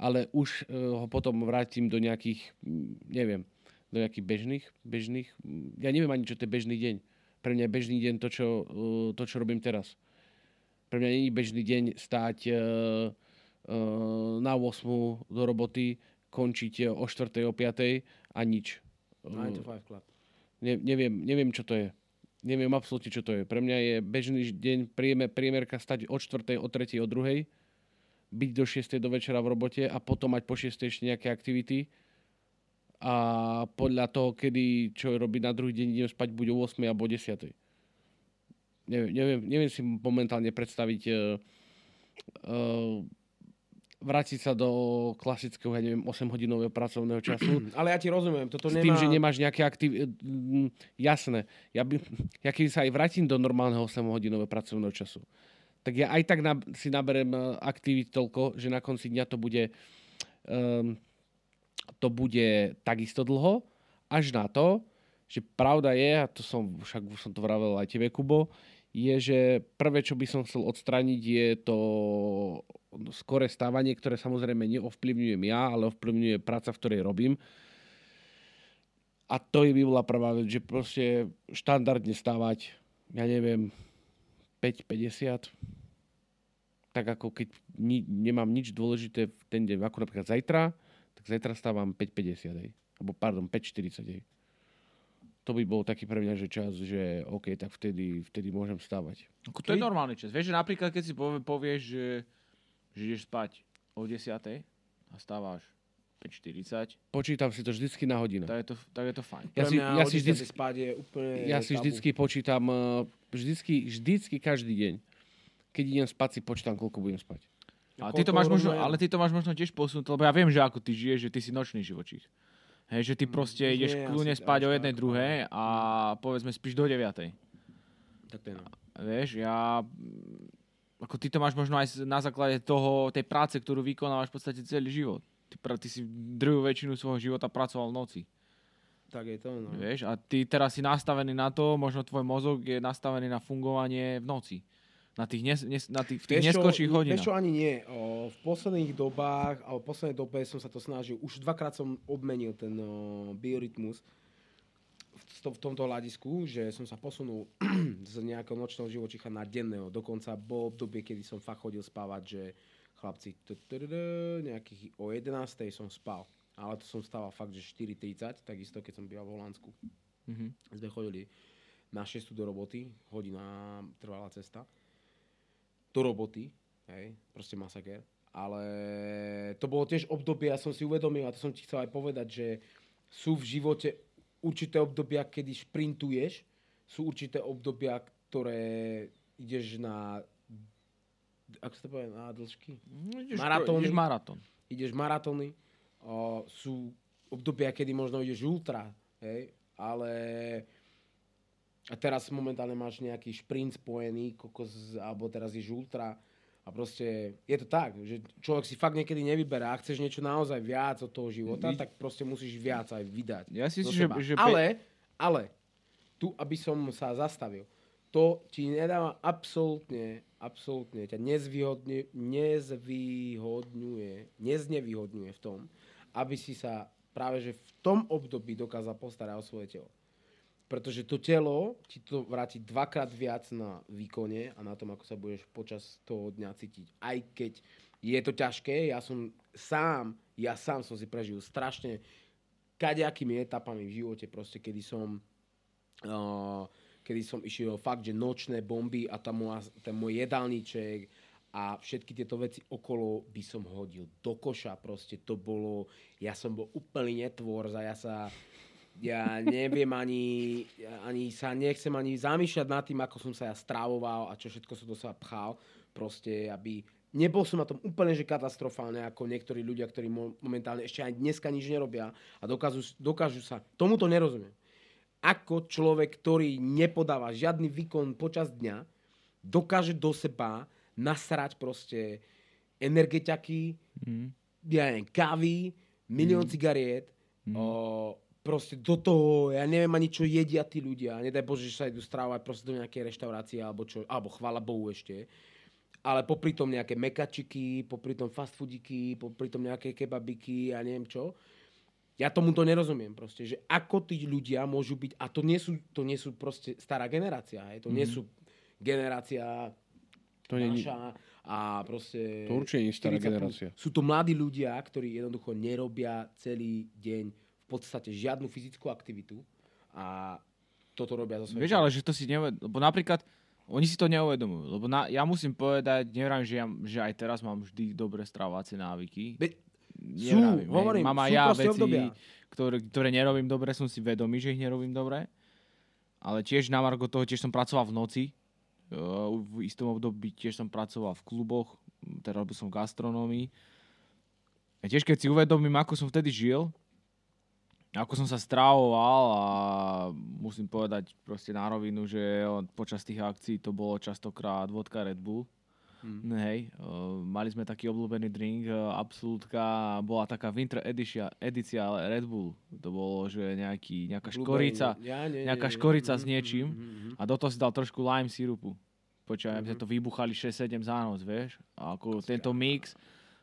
ale už uh, ho potom vrátim do nejakých, mm, neviem, do nejakých bežných, bežných, mm, ja neviem ani, čo to je bežný deň. Pre mňa je bežný deň to, čo, uh, to, čo robím teraz. Pre mňa je bežný deň stáť uh, uh, na 8 do roboty, končiť o 4. o 5. a nič. 9 to 5 club. Ne, neviem, neviem, čo to je. Neviem absolútne, čo to je. Pre mňa je bežný deň priemer, priemerka stať od 4. o 3. o 2. byť do 6. do večera v robote a potom mať po 6. ešte nejaké aktivity. A podľa toho, kedy čo robiť na druhý deň, idem spať buď o 8. alebo o 10. Neviem, neviem, neviem si momentálne predstaviť uh, uh, vrátiť sa do klasického, ja neviem, 8-hodinového pracovného času Ale ja ti rozumiem, toto s nemá... tým, že nemáš nejaké aktivity. Jasné. Ja, by, ja keď sa aj vrátim do normálneho 8-hodinového pracovného času, tak ja aj tak na, si naberem eh, aktivít toľko, že na konci dňa to bude um, to bude takisto dlho, až na to, že pravda je, a to som, však už som to vravel aj tebe, Kubo, je, že prvé, čo by som chcel odstrániť, je to skore stávanie, ktoré samozrejme neovplyvňujem ja, ale ovplyvňuje práca, v ktorej robím. A to je by bola prvá vec, že proste štandardne stávať, ja neviem, 5.50, tak ako keď ni, nemám nič dôležité v ten deň, ako napríklad zajtra, tak zajtra stávam 5.50, hej. Alebo pardon, 5.40, hej. To by bol taký pre mňa, že čas, že OK, tak vtedy, vtedy môžem stávať. To je normálny čas. Vieš, že napríklad, keď si povie, povieš, že, že ideš spať o 10 a stávaš 5.40, Počítam si to vždycky na hodinu. tak je to, tak je to fajn. Ja Pre si- ja si 10 vždycky- spať je úplne Ja si tabu. vždycky počítam, eh, vždycky, vždycky každý deň. Keď idem spať, si počítam, koľko budem spať. A ty to máš možno, ale ty to máš možno tiež posunúť, lebo ja viem, že ako ty žiješ, že ty si nočný živočích. Hej, že ty proste nie, ideš kľudne až spať o jednej, druhej a povedzme spíš do 9. Tak to je no. Vieš, ja... Ako ty to máš možno aj na základe toho, tej práce, ktorú vykonávaš v podstate celý život. Ty, ty si druhú väčšinu svojho života pracoval v noci. Tak je to, no. Vieš, a ty teraz si nastavený na to, možno tvoj mozog je nastavený na fungovanie v noci. Na tých, nes, nes, na tých, v tých Vieš neskorších Vieš hodinách. čo, ani nie. O, v posledných dobách, alebo v poslednej dobe som sa to snažil, už dvakrát som obmenil ten o, biorytmus v, to, v tomto hľadisku, že som sa posunul z nejakého nočného živočicha na denného. Dokonca bol obdobie, kedy som fakt chodil spávať, že chlapci, nejakých o 11. som spal. Ale to som stával fakt, že 4.30, takisto keď som býval v Holandsku. Mhm. Sme chodili na 6 do roboty, hodina trvala cesta. Do roboty, hej, proste masaker. Ale to bolo tiež obdobie, ja som si uvedomil, a to som ti chcel aj povedať, že sú v živote určité obdobia, kedy šprintuješ, sú určité obdobia, ktoré ideš na ako sa to povie, na dĺžky? No, ideš, Maratóny. ideš maratón. ideš maratóny, o, sú obdobia, kedy možno ideš ultra, hej, ale a teraz momentálne máš nejaký šprint spojený, kokos, alebo teraz ideš ultra a proste je to tak, že človek si fakt niekedy nevyberá, ak chceš niečo naozaj viac od toho života, tak proste musíš viac aj vydať. Ja si že, že ale, ale, tu, aby som sa zastavil, to ti nedáva absolútne, absolútne, ťa nezvýhodňuje, nezvýhodňuje, neznevýhodňuje v tom, aby si sa práve že v tom období dokázal postarať o svoje telo. Pretože to telo ti to vráti dvakrát viac na výkone a na tom, ako sa budeš počas toho dňa cítiť. Aj keď je to ťažké, ja som sám, ja sám som si prežil strašne kadejakými etapami v živote, proste, kedy som uh, kedy som išiel fakt, že nočné bomby a tam moja, ten môj jedálniček a všetky tieto veci okolo by som hodil do koša, proste to bolo, ja som bol úplný netvor, ja sa, ja neviem ani, ani sa nechcem ani zamýšľať nad tým, ako som sa ja strávoval a čo všetko som do seba pchal, proste, aby nebol som na tom úplne, že katastrofálne, ako niektorí ľudia, ktorí momentálne ešte aj dneska nič nerobia a dokážu, dokážu sa, tomuto nerozumiem. Ako človek, ktorý nepodáva žiadny výkon počas dňa, dokáže do seba nasrať proste energetiaky, mm. ja neviem, kávy, milión mm. cigariet, mm. O, proste do toho, ja neviem ani čo jedia tí ľudia, nedaj Bože, že sa idú strávať proste do nejakej reštaurácie, alebo čo, alebo chvála Bohu ešte, ale popri tom nejaké mekačiky, popri tom fast foodiky, popri tom nejaké kebabiky a neviem čo. Ja tomu to nerozumiem proste, že ako tí ľudia môžu byť, a to nie sú, to nie sú proste stará generácia, hej, to mm. nie mhm. sú generácia to naša nie... a proste... To určite nie je stará generácia. Sú to mladí ľudia, ktorí jednoducho nerobia celý deň v podstate žiadnu fyzickú aktivitu a toto robia za svoje. Vieš, ale že to si neved... Lebo napríklad oni si to neuvedomujú. Lebo na, ja musím povedať, neviem, že, ja, že aj teraz mám vždy dobré stravovacie návyky. Be... Sú, hovorím, mám aj ja veci, ktoré, ktoré nerobím dobre, som si vedomý, že ich nerobím dobre. Ale tiež na Margo toho, tiež som pracoval v noci. V istom období tiež som pracoval v kluboch, teda robil som v gastronómii. A tiež keď si uvedomím, ako som vtedy žil, ako som sa strávoval a musím povedať proste na rovinu, že počas tých akcií to bolo častokrát vodka Red Bull. Hmm. Hej, uh, mali sme taký obľúbený drink, uh, absolútka, bola taká winter edícia, edícia Red Bull. To bolo, že nejaký, nejaká škorica, ja, nie, nejaká nie, škorica nie, s niečím mm, mm, mm, a do toho si dal trošku lime sirupu. Počkaj, mm-hmm. to vybuchali 6-7 za noc, vieš? A ako tento mix,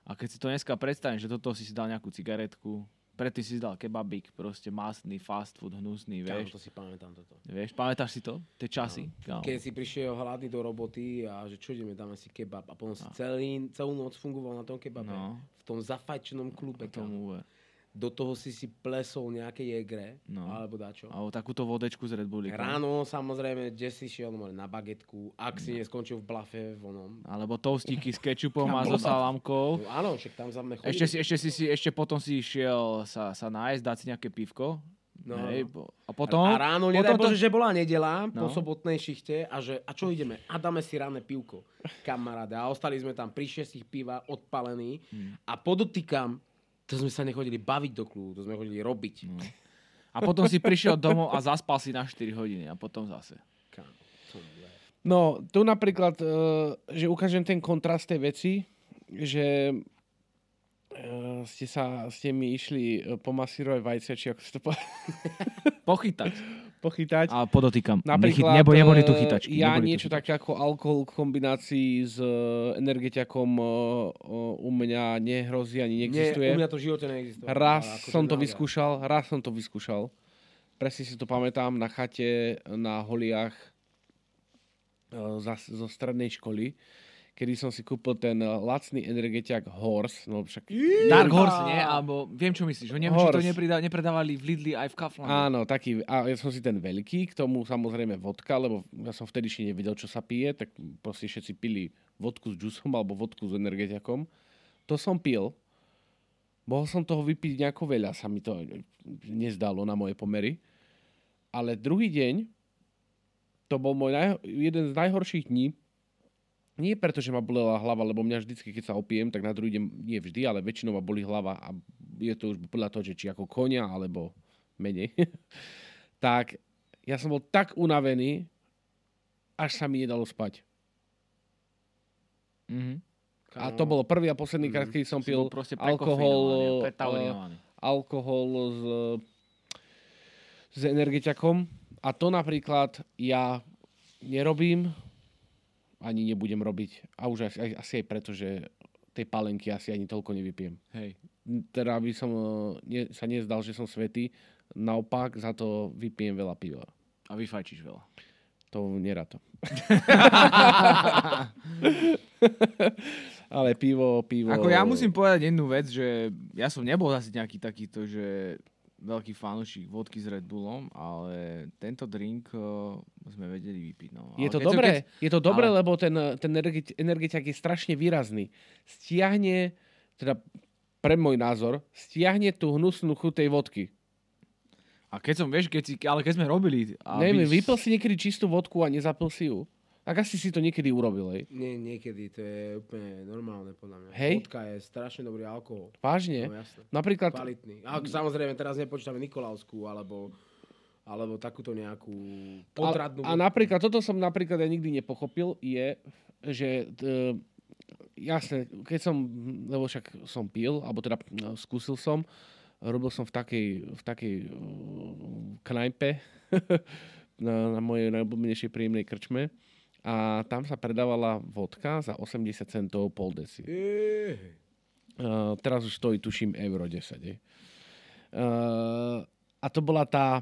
a keď si to dneska predstavím, že do toho si si dal nejakú cigaretku, Predtým si dal kebabík, proste masný, fast food, hnusný, vieš. Kámo, to si pamätám toto. Vieš, pamätáš si to? Tie časy? No. Keď si prišiel hladný do roboty a že čo ideme, dáme si kebab. A potom no. si celý, celú noc fungoval na tom kebabe. No. V tom zafajčenom klube. Na tom do toho si si plesol nejaké jegre, no. alebo dačo. Alebo takúto vodečku z Red Bulli. Ráno samozrejme, kde si šiel no, na bagetku, ak si no. neskončil v blafe vonom. Alebo toastíky s kečupom a so salámkou. No, áno, však tam za mne Ešte, si, ešte, si, si, ešte potom si išiel sa, sa nájsť, dať si nejaké pivko. No. Hej, a potom... A, ráno, nedaj Bože, to... že bola nedela no. po sobotnej šichte a že, a čo ideme? A dáme si ráne pivko, kamaráde. A ostali sme tam pri šestich piva odpalení hmm. a podotýkam, to sme sa nechodili baviť do klubu, to sme chodili robiť. No. A potom si prišiel domov a zaspal si na 4 hodiny a potom zase. No, tu napríklad, e, že ukážem ten kontrast tej veci, že e, ste sa, ste mi išli e, pomasírovať vajce, či ako si to povedal. Pochytať pochytať. A podotýkam, Napríklad, nebo, neboli tu chytačky. Ja niečo také ako alkohol v kombinácii s e, energetiakom e, u mňa nehrozí ani neexistuje. Nie, u mňa to v živote neexistuje. Raz ako som to vyskúšal, raz som to vyskúšal. Presne si to pamätám na chate na holiach zo strednej školy kedy som si kúpil ten eh, lacný energetiak Horse. No však... Dark Horse, nie? Alebo viem, čo myslíš. Neviem, Horse. či to nepredá, nepredávali v Lidli aj v Kauflande. Áno, taký. A ja som si ten veľký, k tomu samozrejme vodka, lebo ja som vtedy ešte nevedel, čo sa pije, tak proste všetci pili vodku s džusom alebo vodku s energetiakom. To som pil. Mohol som toho vypiť nejako veľa, sa mi to nezdalo na moje pomery. Ale druhý deň, to bol môj naj, jeden z najhorších dní, nie preto, že ma bolela hlava, lebo mňa vždycky, keď sa opijem, tak na druhý deň, nie vždy, ale väčšinou ma boli hlava a je to už podľa toho, že či ako konia, alebo menej. tak ja som bol tak unavený, až sa mi nedalo spať. Mm-hmm. A to bolo prvý a posledný krát, mhm. keď som pil alkohol, uh, alkohol s, s energetiakom. A to napríklad ja nerobím, ani nebudem robiť. A už asi, asi aj preto, že tej palenky asi ani toľko nevypijem. Hej. Teda by som ne, sa nezdal, že som svetý. Naopak, za to vypijem veľa piva. A vyfajčíš veľa. To nerad to. Ale pivo, pivo... Ako ja musím povedať jednu vec, že ja som nebol asi nejaký takýto, že veľký fanúšik vodky s Red Bullom, ale tento drink uh, sme vedeli vypiť. No. Je to keď dobré, keď- je to dobré, ale- lebo ten, ten energeti- energetiak je strašne výrazný. Stiahne, teda pre môj názor, stiahne tú hnusnú chuť tej vodky. A keď som, vieš, keď si, ale keď sme robili... A Neviem, vy- vypil si niekedy čistú vodku a nezapil si ju? Tak asi si to niekedy urobil, hej. Nie, niekedy, to je úplne normálne podľa mňa. Hej. Vodka je strašne dobrý alkohol. Vážne? No jasné. Napríklad, Kvalitný. A samozrejme, teraz nepočítame Nikolausku, alebo, alebo takúto nejakú a, potradnú a napríklad, toto som napríklad ja nikdy nepochopil, je, že e, jasne, keď som, lebo však som pil, alebo teda no, skúsil som, robil som v takej, v takej uh, knajpe na, na mojej najobľúbenejšej príjemnej krčme a tam sa predávala vodka za 80 centov pol deci. Uh, teraz už stojí, tuším, euro 10. hej. Uh, a to bola tá,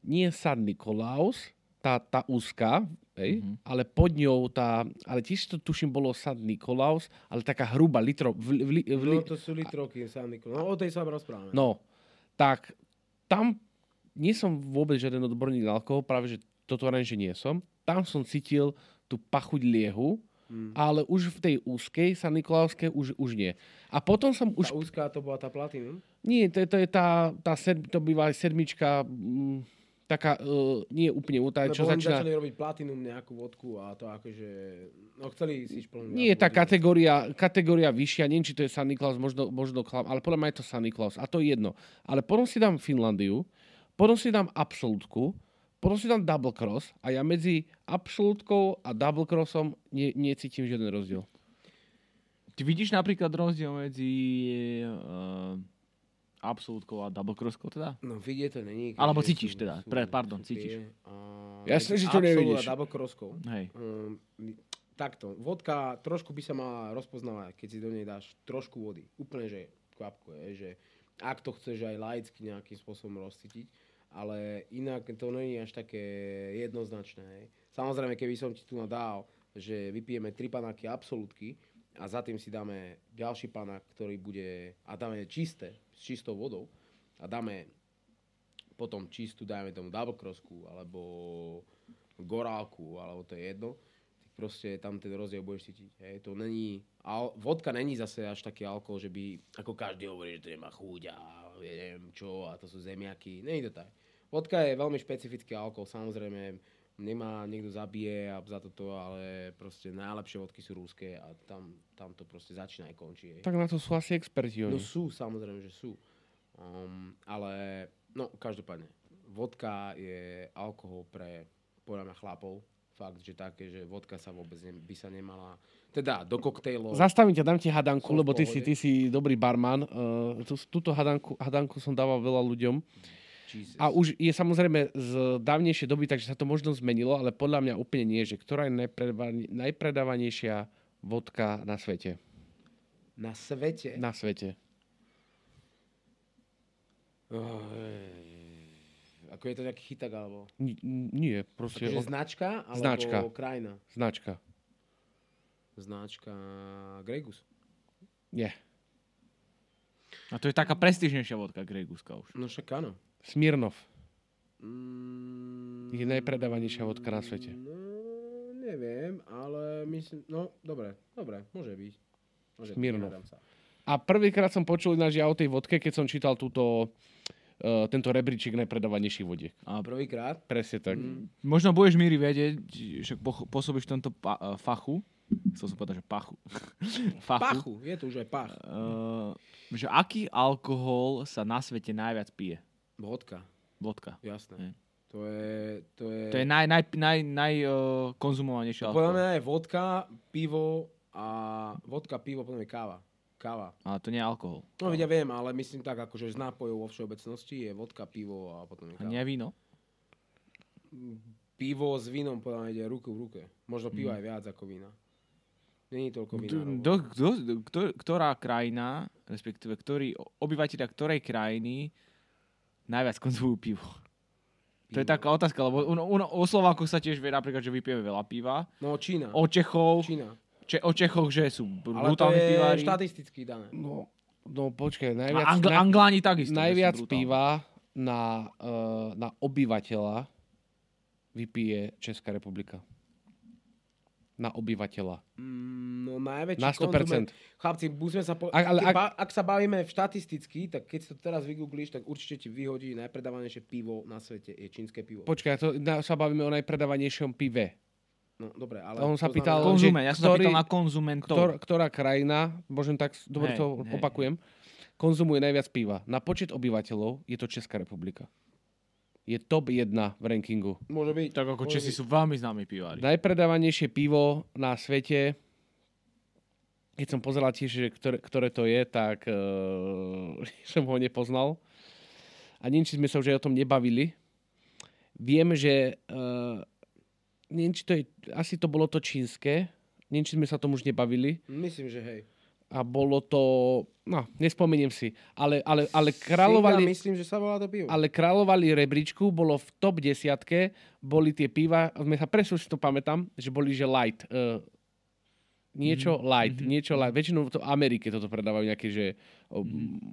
nie San Nikolaus, tá, tá úzka, hej, Mhm. ale pod ňou tá, ale tiež to tuším bolo San Nikolaus, ale taká hrubá, litro, v, v, v, No to sú litrovky, San Nikol. No o tej sa rozprávame. No, tak tam nie som vôbec žiaden odborník na alkohol, práve že toto len, že nie som. Tam som cítil tú pachuť liehu, Mm. ale už v tej úzkej San Nikolauskej už, už nie. A potom som už... Tá úzká to bola tá platinum? Nie, to, to je tá, tá sed, to býva sedmička, mm, taká, uh, nie úplne útaj, čo Lebo začína... začali robiť platinum nejakú vodku a to akože... No chceli si šplnúť. Nie je tá vodku. kategória, kategória vyššia, neviem, či to je San Niklaus, možno, možno klam, ale podľa mňa je to San Niklaus a to je jedno. Ale potom si dám Finlandiu, potom si dám Absolutku, potom si dám Double Cross a ja medzi Absolutkou a Double Crossom ne, necítim žiaden rozdiel. Ty vidíš napríklad rozdiel medzi uh, absolútkou a double crosskou teda? No vidieť to není. Alebo cítiš teda, pre- pardon, cítiš. tie, a Jasné, medzi že to nevidíš. A double croskou. Hej. Um, takto, vodka trošku by sa mala rozpoznávať, keď si do nej dáš trošku vody. Úplne, že kvapku je, že ak to chceš aj laicky nejakým spôsobom rozcítiť, ale inak to je až také jednoznačné. Hej. Samozrejme, keby som ti tu dal, že vypijeme tri panáky absolútky a za tým si dáme ďalší panák, ktorý bude, a dáme čisté, s čistou vodou a dáme potom čistú, dajme tomu double crossku, alebo gorálku, alebo to je jedno, tak proste tam ten rozdiel budeš cítiť. Hej. To není, al, vodka není zase až taký alkohol, že by, ako každý hovorí, že to nemá chuť a ja neviem čo, a to sú zemiaky. Není to tak. Vodka je veľmi špecifický alkohol, samozrejme, nemá, niekto zabije a za toto, ale proste najlepšie vodky sú rúské a tam, tam to proste začína aj končí. Tak na to sú asi experti No oni. sú, samozrejme, že sú. Um, ale, no, každopádne, vodka je alkohol pre, podľa mňa, chlapov. Fakt, že také, že vodka sa vôbec ne, by sa nemala... Teda, do koktejlov... Zastavím ťa, dám ti hadanku, lebo ty si, ty si dobrý barman. Uh, tú, túto hadanku, hadanku som dával veľa ľuďom. Jesus. A už je samozrejme z dávnejšej doby, takže sa to možno zmenilo, ale podľa mňa úplne nie, že ktorá je najpredávan- najpredávanejšia vodka na svete. Na svete... Na svete. Oh. Ako je to nejaký chytak, alebo... N- nie, proste Akože značka, alebo Značka. krajina? značka. Značka Gregus. Nie. A to je taká prestížnejšia vodka Greguska už. No však áno. Smirnov. Mm, Je najpredávanejšia vodka na svete. No, neviem, ale myslím... No, dobre, dobre, môže byť. Môže byť, Smirnoff. nehádam sa. A prvýkrát som počul ináč ja o tej vodke, keď som čítal túto, uh, tento rebríčik najpredávanejších vodiek. A Prvýkrát? Presne tak. Mm. možno budeš míri vedieť, že pôsobíš v tomto pa- uh, fachu. Chcel som povedať, že pachu. fachu. Pachu, je to už aj pach. Uh, že aký alkohol sa na svete najviac pije? Vodka, Vodka. jasné. Hej. To je... To je, To je naj, naj, naj, naj uh, konzumovanejší Podľa alkohol. mňa je vodka, pivo a... Vodka, pivo, potom je káva. Káva. Ale to nie je alkohol. No ja viem, ale myslím tak, akože z nápojov vo všeobecnosti je vodka, pivo a potom je A káva. nie víno? Pivo s vínom podľa mňa ide ruku v ruke. Možno pivo Mhm. aj viac ako vína. Není toľko vína. Do, do, do, kto, ktorá krajina, respektíve ktorý, obyvateľia ktorej krajiny najviac konzumujú pivo? To je Pivo. taká otázka, lebo u, u, o Slovákoch sa tiež vie napríklad, že vypijeme veľa piva. No Čína. O Čechov, Čína. Če- o Čechoch, že sú Ale to je pivári. štatisticky dané. No, no počkaj, A najviac, Angl- na, Angláni takisto. najviac piva na, uh, na obyvateľa vypije Česká republika. Na obyvateľa. Mm, No najväčší Na 100%. konzument- Chlapci, musíme sa po... Ak- ale ak- ba- ak sa bavíme v štatisticky, tak keď si to teraz vygooglíš, tak určite ti vyhodí najpredávanejšie pivo na svete je čínske pivo. Počkaj, to na, sa bavíme o najpredávanejšom pive. No dobre, ale... On sa pýtal- znamená- Konzument, ja som sa ktorý- pýtal na konzumentov. Ktor, ktorá krajina, môžem tak, dobre Hej, to hej. opakujem, konzumuje najviac piva. Na počet obyvateľov je to Česká republika. Je top 1 v rankingu. Môže byť. Tak ako Česi byť. sú veľmi známi pivári. Najpredávanejšie pivo na svete, keď som pozeral tiež, že ktoré, ktoré to je, tak uh, som ho nepoznal. A neviem, či sme sa už aj o tom nebavili. Viem, že uh, neviem, či to je, asi to bolo to čínske, neviem, či sme sa tom už nebavili. Myslím, že hej. A bolo to, no, nespomeniem si, ale, ale, ale kráľovali, myslím, že sa volá to pivo. ale kráľovali rebríčku, bolo v top desiatke, boli tie piva, sme sa presne si to pamätám, že boli, že light. Uh, niečo light, niečo light. Väčšinou to v Amerike toto predávajú nejaké, že... Uh,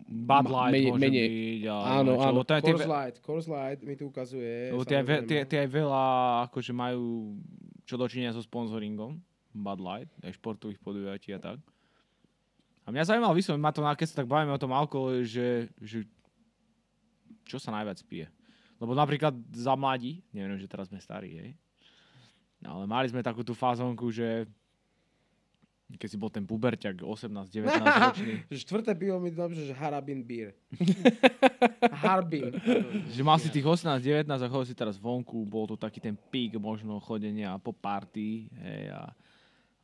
Bud Light menej, môže menej, byť. Áno, čo, áno. je tie, Coors Light, Coors Light mi tu ukazuje. lebo tie, aj ve- tie, tie aj veľa akože majú čo dočinia so sponzoringom. Bud Light, aj športových podujatí a tak. A mňa zaujímalo vysvetliť, ma to, keď sa tak bavíme o tom alkohole, že, že čo sa najviac pije. Lebo napríklad za mladí, neviem, že teraz sme starí, hej. No, ale mali sme takú tú fázonku, že keď si bol ten puberťak 18-19 ročný, Že Štvrté pivo mi napíše, že Harabin beer. Harbin. že mal si tých 18-19 a chodil si teraz vonku, bol to taký ten pík možno chodenia po party, hej, a,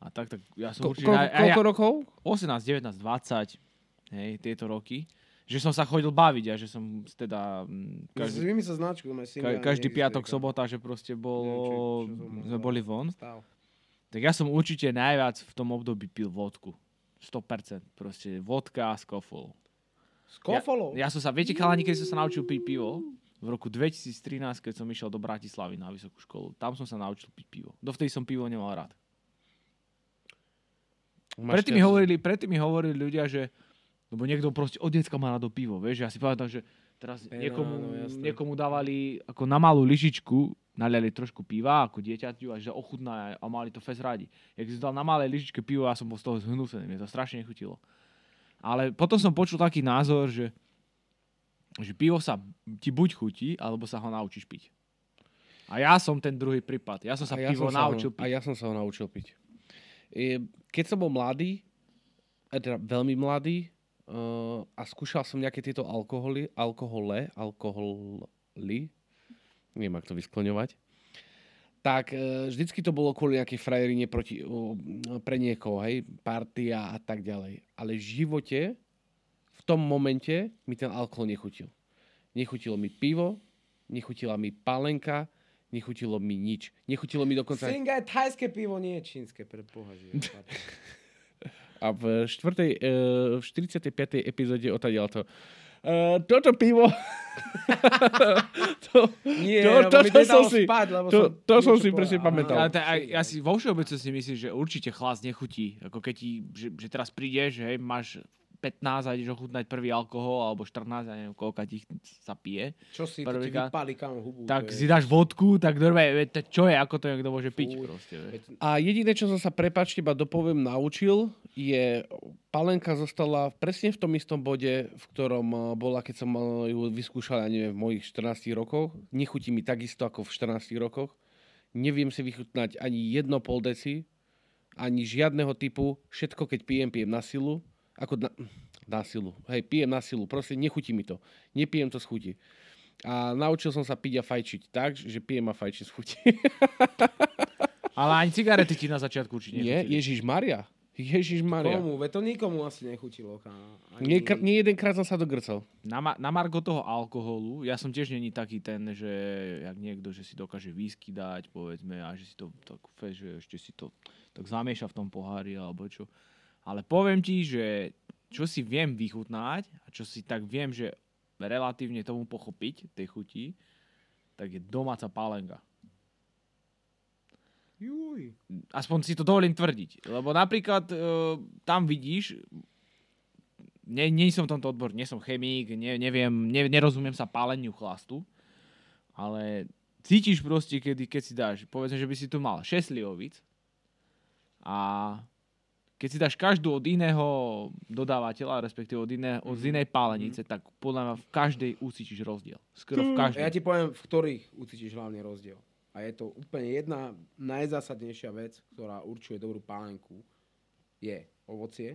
a tak, tak ja som ko, určite... ko, aj ja- koľko rokov? 18, 19, 20, hej, tieto roky, že som sa chodil baviť a že som teda mm, Každý... každý, Vymyslel značku, ka, každý piatok, sobota, že proste bolo, sme boli von. Stav. Tak ja som určite najviac v tom období pil vodku. 100%. Proste vodka a skofol. S kofolou? Ja som sa, viete, chalani, keď som sa naučil piť pivo, v roku 2013, keď som išiel do Bratislavy na vysokú školu, tam som sa naučil piť pivo. Dovtedy som pivo nemal rád. Máš Predtým mi, hovorili, predtým mi hovorili ľudia, že lebo niekto proste od decka má rado pivo, vieš, ja si pamätám, že teraz niekomu, jasné. niekomu dávali ako na malú lyžičku, naliali trošku piva ako dieťaťu a že ochutná a mali to fest radi. Jak si dal na malej lyžičke pivo, ja som bol z toho zhnúsený, mne to strašne nechutilo. Ale potom som počul taký názor, že, že pivo sa ti buď chutí, alebo sa ho naučíš piť. A ja som ten druhý prípad. Ja som sa A ja pivo som sa ho- naučil A piť. ja som sa ho naučil piť. E, Keď som bol mladý, e, teda veľmi mladý, uh, a skúšal som nejaké tieto alkoholy, alkohole, alkoholy, neviem, ak to vyskloňovať, tak uh, vždycky to bolo kvôli nejakej frajerine proti, pre niekoho, hej, partia a tak ďalej. Ale v živote, v tom momente, mi ten alkohol nechutil. Nechutilo mi pivo, nechutila mi pálenka, nechutilo mi nič. Nechutilo mi dokonca... Singa je thajské pivo, nie je čínske, pre Boha. A v, štvrtej, uh, v 45. epizóde otadiaľ to. Uh, toto pivo... to, Nie, To- to- to som si- spať, lebo to- som to som si presne pamätal. Ja, ja, ja si vo všeobecnosti si myslím, že určite chlas nechutí. Ako keď ti, že, že teraz prídeš, hej, máš 15 a ideš ochutnať prvý alkohol, alebo 14, ja neviem, koľka ti sa pije. Čo si, to ti vypáli kam hubu. Tak to si je... dáš vodku, tak normálne, čo je, ako to niekto môže piť Fú. proste. Veď. Veď- A jediné, čo som sa, prepačte, iba dopoviem, naučil, je, palenka zostala presne v tom istom bode, v ktorom eh, bola, keď som eh, ju vyskúšal, ja neviem, v mojich 14 rokoch. Nechutí mi takisto ako v 14 rokoch. Neviem si vychutnať ani jedno pol deci, ani žiadneho typu. Všetko, keď pijem, pijem na silu. Ako na, na silu. Hej, pijem na silu. Proste nechutí mi to. Nepijem to z chuti. A naučil som sa piť a fajčiť tak, že pijem a fajčím z chuti. Ale ani cigarety ti na začiatku určite Nie. Ježiš Maria. Ježiš Maria. Komu? Veď to nikomu asi nechutilo. Ani... Nie, kr- nie jedenkrát som sa dogrcal. Na, ma- na margo toho alkoholu, ja som tiež není taký ten, že jak niekto, že si dokáže whisky dať, povedzme, a že si to tak, že ešte si to tak zamieša v tom pohári, alebo čo. Ale poviem ti, že čo si viem vychutnať a čo si tak viem, že relatívne tomu pochopiť, tej chuti, tak je domáca pálenka. Juj. Aspoň si to dovolím tvrdiť. Lebo napríklad e, tam vidíš, nie, nie som v tomto odbore, nie som chemík, ne, neviem, ne, nerozumiem sa páleniu chlastu, ale cítiš proste, kedy, keď si dáš, povedzme, že by si tu mal 6 lihovic a keď si dáš každú od iného dodávateľa, respektíve od, iné, od z inej pálenice, tak podľa mňa v každej ucítiš rozdiel. Skoro v každej. Ja ti poviem, v ktorých ucítiš hlavne rozdiel. A je to úplne jedna najzásadnejšia vec, ktorá určuje dobrú pálenku, je ovocie,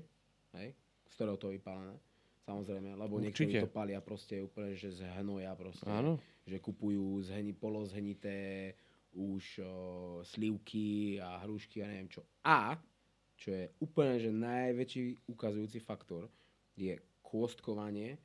hej, z ktorého to je vypálené. Samozrejme, lebo niektorí to palia proste úplne, že z hnoja proste. Áno. Že kupujú zheni, polozhenité už o, slivky a hrušky a neviem čo. A, čo je úplne, že najväčší ukazujúci faktor, je kôstkovanie,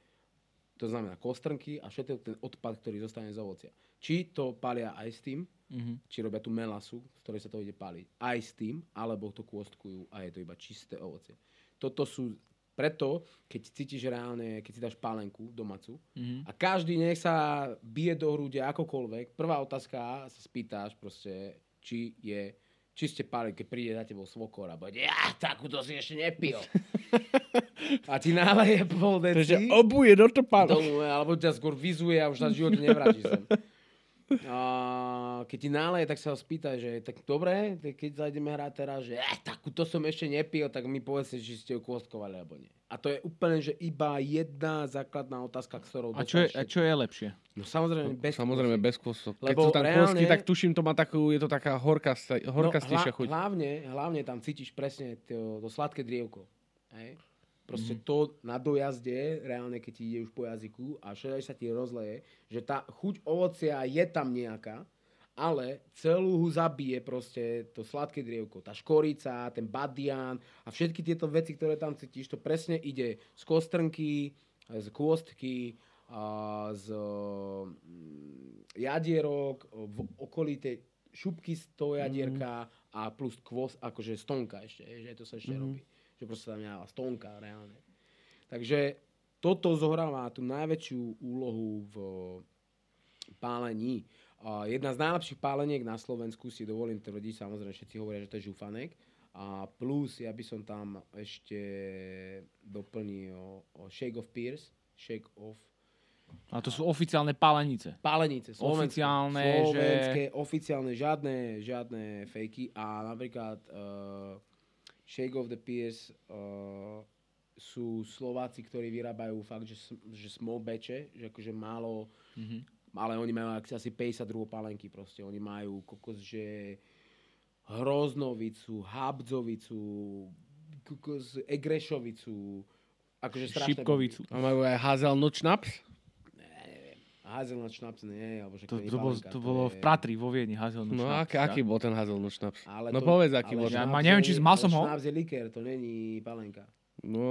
to znamená kostrnky a všetko ten odpad, ktorý zostane z ovocia. Či to palia aj s tým, Mhm. či robia tú melasu, z ktorej sa to ide páliť, aj s tým, alebo to kôstkujú a je to iba čisté ovocie. Toto sú, preto, keď cítiš reálne, keď si dáš pálenku domácu Mhm. a každý nech sa bije do hrude akokoľvek, prvá otázka sa spýtaš proste, či je či ste páli, keď príde za tebou svokor a bude, ja, takúto si ešte nepil. a ti náleje pol Takže deci obuje do topánu. alebo ťa skôr vizuje a už sa v živote nevráti sem. A keď ti náleje, tak sa ho spýta, že tak dobre, tak keď sa ideme hrať teraz, že eh, takúto som ešte nepil, tak mi povedzte, či ste ju kôstkovali alebo nie. A to je úplne, že iba jedna základná otázka, ktorou A čo je, a čo je lepšie? No samozrejme, bez Samozrejme, bez kôstok. Keď Lebo sú tam reálne- kôstky, tak tuším, to má takú, je to taká horká, horkastejšia no, chuť. Hlavne, hlavne tam cítiš presne to, to sladké drievko. Hej? Proste Mhm. mm-hmm. to na dojazde, reálne keď ti ide už po jazyku a všetko sa ti rozleje, že tá chuť ovocia je tam nejaká, ale celú zabije proste to sladké drievko. Tá škorica, ten badian a všetky tieto veci, ktoré tam cítiš, to presne ide z kostrnky, z kôstky, a z mm, jadierok, v okolí tej šupky z toho jadierka a plus kvost, akože stonka ešte, že to sa ešte robí. Že proste tam dáva stonka reálne. Takže toto zohráva tú najväčšiu úlohu v pálení. Jedna z najlepších páleniek na Slovensku si dovolím tvrdiť, samozrejme všetci hovoria, že to je žufanek. A plus ja by som tam ešte doplnil o Shake of Peers, Shake of A to sú oficiálne pálenice. Pálenice, slovenské. Oficiálne, že- slovenské, oficiálne, žiadne, žiadne fejky. A napríklad uh, Shake of the Peers uh, sú Slováci, ktorí vyrábajú fakt, že, že small batche, že akože málo, Mhm. ale oni majú asi 50 druhov pálenky proste. Oni majú kokos, že hroznovicu, habdzovicu, kokos, egrešovicu, akože strašné Šipkovicu. A majú aj hazelnut šnaps? Hazelnut šnaps nie, alebo že To, to, bol, to bolo v Pratri, vo Viedni, hazelnut No šnaps, aký, ja? aký bol ten hazelnut šnaps? Ale No to- povedz, aký bol. Ja ma neviem, či s- mal som ho. Šnaps je likér, to není palenka. No...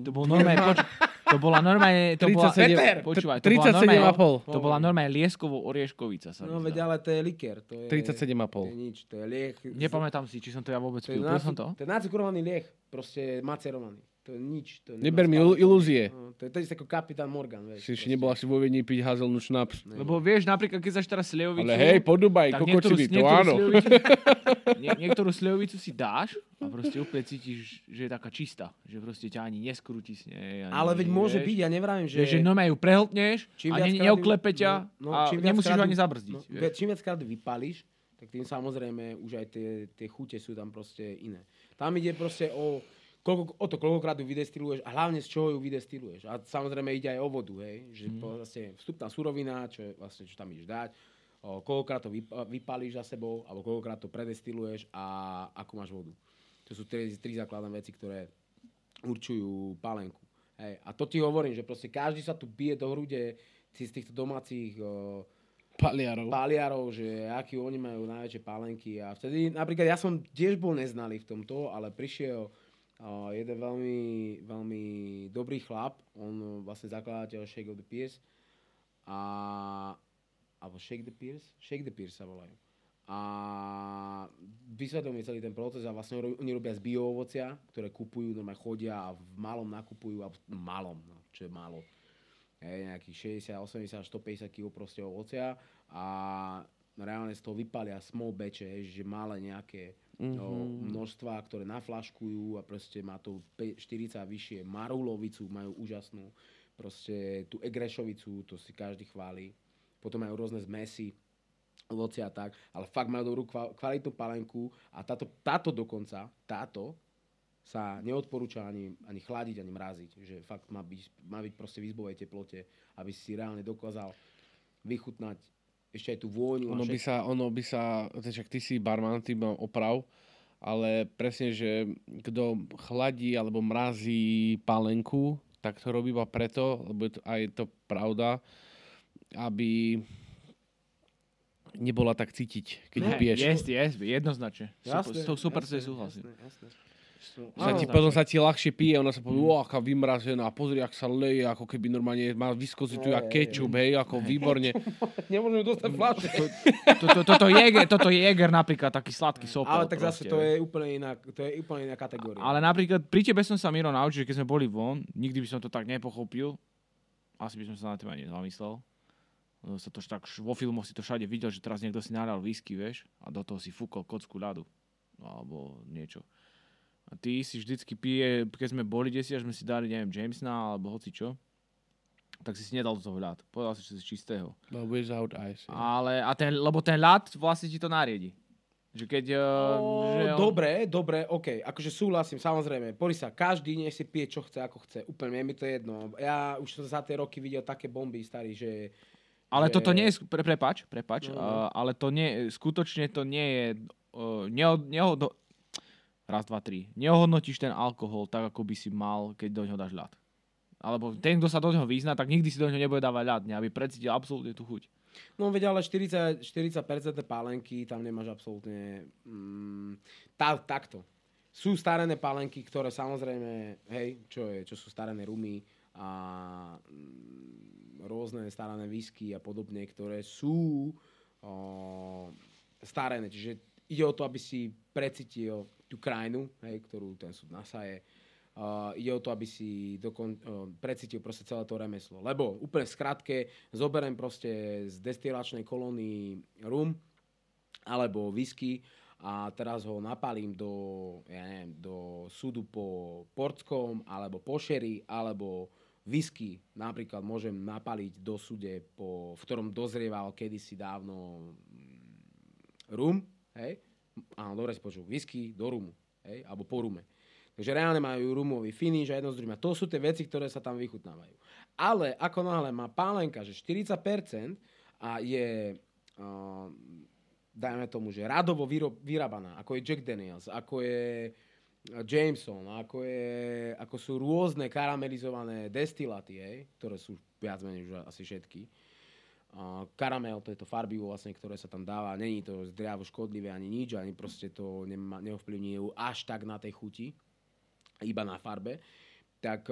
To bol normálne, poč- to bola normálne, to bola, 37 Peter! počúvaj, to bola normálne, 37,5. to bola normálne lieskovou orieškovica. Sa No veď ale to je likér. To je, 37,5. To je nič, to je liek. Nepamätám si, či som to ja vôbec pil. Pil som to? to je nacukrovaný liek, proste macerovaný. To je nič. To Neber mi spálenku. il- ilúzie. No, to je to isté ako kapitán Morgan, vieš. Si ešte nebol asi vo Viedni piť hazelnut šnaps. Ne. Lebo vieš, napríklad, keď zaš teraz slievovicu... Ale hej, po Dubaj, tak kokociny, to áno. slievovicu, nie, niektorú slievovicu si dáš a proste úplne cítiš, že je taká čistá. Že proste ťa ani neskrúti s nej. Ani, Ale veď môže vieš. byť, ja nevravím, že... Vieš, že normálne ju prehltneš Čím a ne, neoklepe ťa no, no, a čím nemusíš ho ani zabrzdiť. No, vieš. čím viackrát vypališ, tak tým samozrejme už aj tie, tie chute sú tam proste iné. Tam ide proste o, koľko, o to, koľkokrát ju vydestiluješ a hlavne z čoho ju vydestiluješ. A samozrejme ide aj o vodu, hej. Že mm. vlastne vstupná surovina, čo je vlastne, čo tam ideš dať, o, koľkokrát to vyp- vypalíš za sebou, alebo koľkokrát to predestiluješ a ako máš vodu. To sú tri, tri základné veci, ktoré určujú pálenku. Hej. A to ti hovorím, že proste každý sa tu bije do hrude z týchto domácich o, Paliarov. páliarov, že aký oni majú najväčšie pálenky. A vtedy, napríklad ja som tiež bol neznalý v tomto, ale prišiel uh, jeden veľmi, veľmi dobrý chlap, on vlastne zakladateľ Shake of the Peers. A, alebo Shake the Peers? Shake the Peers sa volajú. A vysvetlil mi celý ten proces a vlastne oni robia z bio ovocia, ktoré kupujú, normálne chodia a v malom nakupujú, a v malom, no, čo je málo hej, nejakých 60, 80, 150 kg proste ovocia a reálne z toho vypalia small batche, že malé nejaké Mhm. no, množstva, ktoré naflaškujú a proste má to pe- 40 a vyššie. Marulovicu majú úžasnú, proste tú egrešovicu, to si každý chváli. Potom majú rôzne zmesy, ovoci a tak, ale fakt majú dobrú kva- kvalitnú palenku a táto, táto dokonca, táto sa neodporúča ani, ani chladiť, ani mraziť. Že fakt má byť, má byť proste v izbovej teplote, aby si reálne dokázal vychutnať ešte aj tú vôňu. Ono by sa, ono by sa, však ty si barman, ty ma oprav, ale presne, že kto chladí alebo mrazí pálenku, tak to robí iba preto, lebo je to, aj to pravda, aby nebola tak cítiť, keď ju piješ. Jest, jest, jednoznačne. Super, Jasné, super, super jasné, si súhlasím. Sa ti, potom sa ti ľahšie pije, ona sa povie, mm. aká vymrazená, pozri, ak sa leje, ako keby normálne má jak hej, kečup, hej, ako výborne. Nemôžeme dostať fľaše. Toto, toto, Jäger, toto je Jäger napríklad, taký sladký sopel. Ale tak zase to je úplne iná, to je úplne iná kategória. Ale napríklad pri tebe som sa Miro naučil, že keď sme boli von, nikdy by som to tak nepochopil. Asi by som sa na teba nezamyslel. Sa to tak, vo filmoch si to všade videl, že teraz niekto si nahral whisky, vieš, a do toho si fúkol kocku ľadu. Alebo niečo. A ty si vždycky pije, keď sme boli desi, až sme si dali, neviem, Jamesona, alebo hoci čo, tak si si nedal do toho ľad. Povedal si, že si čistého. No, without ice. ja. Ale, a ten, lebo ten ľad vlastne ti to nariedi. Že keď... O, Uh, že on- dobre, dobre, OK. Akože súhlasím, samozrejme. Pori sa, každý nech si pije, čo chce, ako chce. Úplne, je mi to jedno. Ja už som za tie roky videl také bomby, starý, že... Ale že- toto nie je, pre, prepač, prepač, No, no. uh, ale to nie, skutočne to nie je, uh, neho, neho, do, raz, dva, tri, neohodnotíš ten alkohol tak, ako by si mal, keď do ňoho dáš ľad. Alebo ten, kto sa do ňoho vyzná, tak nikdy si do ňoho nebude dávať ľad, aby precítil absolútne tú chuť. No veď ale 40, 40% pálenky, tam nemáš absolútne... Mm, tá, takto. Sú starené pálenky, ktoré samozrejme, hej, čo, je, čo sú starené rumy a mm, rôzne starené whisky a podobne, ktoré sú o, starené. Čiže ide o to, aby si precítil tú krajinu, hej, ktorú ten súd nasaje. Uh, ide o to, aby si dokon, uh, precítil proste celé to remeslo. Lebo úplne skratke zoberiem proste z destilačnej kolóny rum alebo whisky a teraz ho napalím do, ja neviem, do súdu po portskom alebo po sherry alebo whisky napríklad môžem napaliť do súde, po, v ktorom dozrieval kedysi dávno mm, rum, hej? Áno, dobre si počul, whisky do rumu, hej? Alebo po rume. Takže reálne majú rumový finish a jedno z druhým. A to sú tie veci, ktoré sa tam vychutnávajú. Ale ako náhle má pálenka, že 40% a je, uh, dajme tomu, že radovo vyrob, vyrábaná, ako je Jack Daniels, ako je Jameson, ako, je, ako sú rôzne karamelizované destilaty, hej, ktoré sú viac menej už asi všetky. Karamel, to je to farbivo vlastne, ktoré sa tam dáva. Není to zdravo škodlivé ani nič, ani proste to nema, neovplyvní až tak na tej chuti, iba na farbe. Tak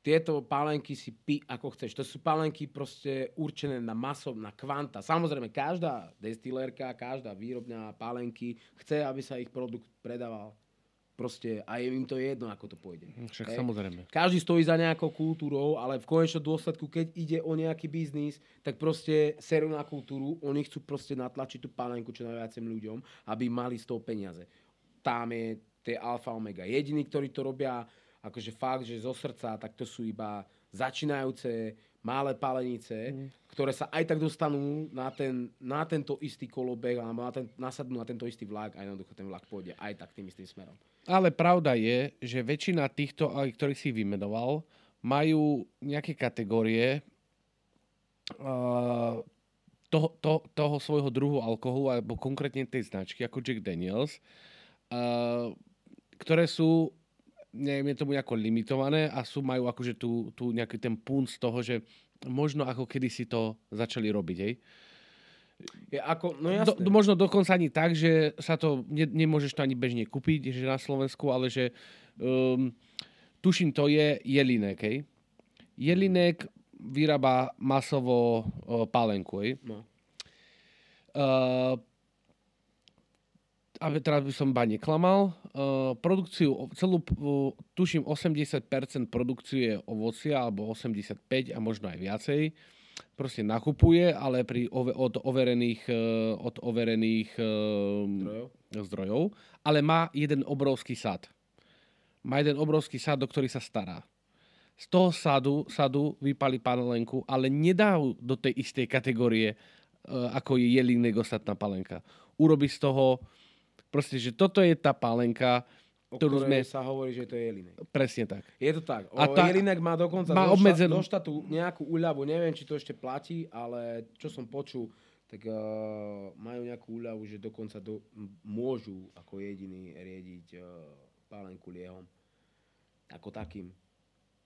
tieto pálenky si pi ako chceš. To sú pálenky proste určené na maso, na kvanta. Samozrejme, každá destilérka, každá výrobňa pálenky chce, aby sa ich produkt predával. Proste a je im to jedno, ako to pôjde. Však Hej. samozrejme. Každý stojí za nejakou kultúrou, ale v konečnom dôsledku, keď ide o nejaký biznis, tak proste serú na kultúru, oni chcú proste natlačiť tú pálenku čo najviacim ľuďom, aby mali z toho peniaze. Tam je tie alfa omega. Jediní, ktorí to robia akože fakt, že zo srdca, tak to sú iba začínajúce malé palenice, mm. ktoré sa aj tak dostanú na, ten, na tento istý kolobeh, alebo na ten, nasadnú na tento istý vlak a jednoducho ten vlak pôjde aj tak tým istým smerom. Ale pravda je, že väčšina týchto, ktorých si vymenoval, majú nejaké kategórie uh, toho, to, toho svojho druhu alkoholu, alebo konkrétne tej značky, ako Jack Daniels, uh, ktoré sú, neviem, je tomu nejako limitované a sú, majú akože tú, tú nejaký ten punt z toho, že možno ako kedysi to začali robiť, hej. Je ako, no Do, jasné. možno dokonca ani tak, že sa to ne, nemôžeš to ani bežne kúpiť, že na Slovensku, ale že um, tuším, to je jelinek, hej. Jelinek vyrába masovo uh, pálenku, hej. No. Uh, aby teraz by som ba neklamal, uh, produkciu, celú, uh, tuším, 80% produkcie je ovocia, alebo 85 a možno aj viacej. Proste nakupuje, ale pri ove, od overených, eh, od overených eh, Zdrojov? zdrojov, ale má jeden obrovský sad. Má jeden obrovský sad, do ktorý sa stará. Z toho sadu, sadu vypali panelenku, ale nedá do tej istej kategórie, eh, ako je jelinek ostatná palenka. Urobí z toho, proste, že toto je tá palenka, O ktorú sme... sa hovorí, že to je jelinek. Presne tak. Je to tak. O, A tá- Jelinek má dokonca má obmedzenú- zo štátu nejakú úľavu, neviem, či to ešte platí, ale čo som počul, tak uh, majú nejakú úľavu, že dokonca do, môžu ako jediný riediť uh, pálenku liehom. Ako takým.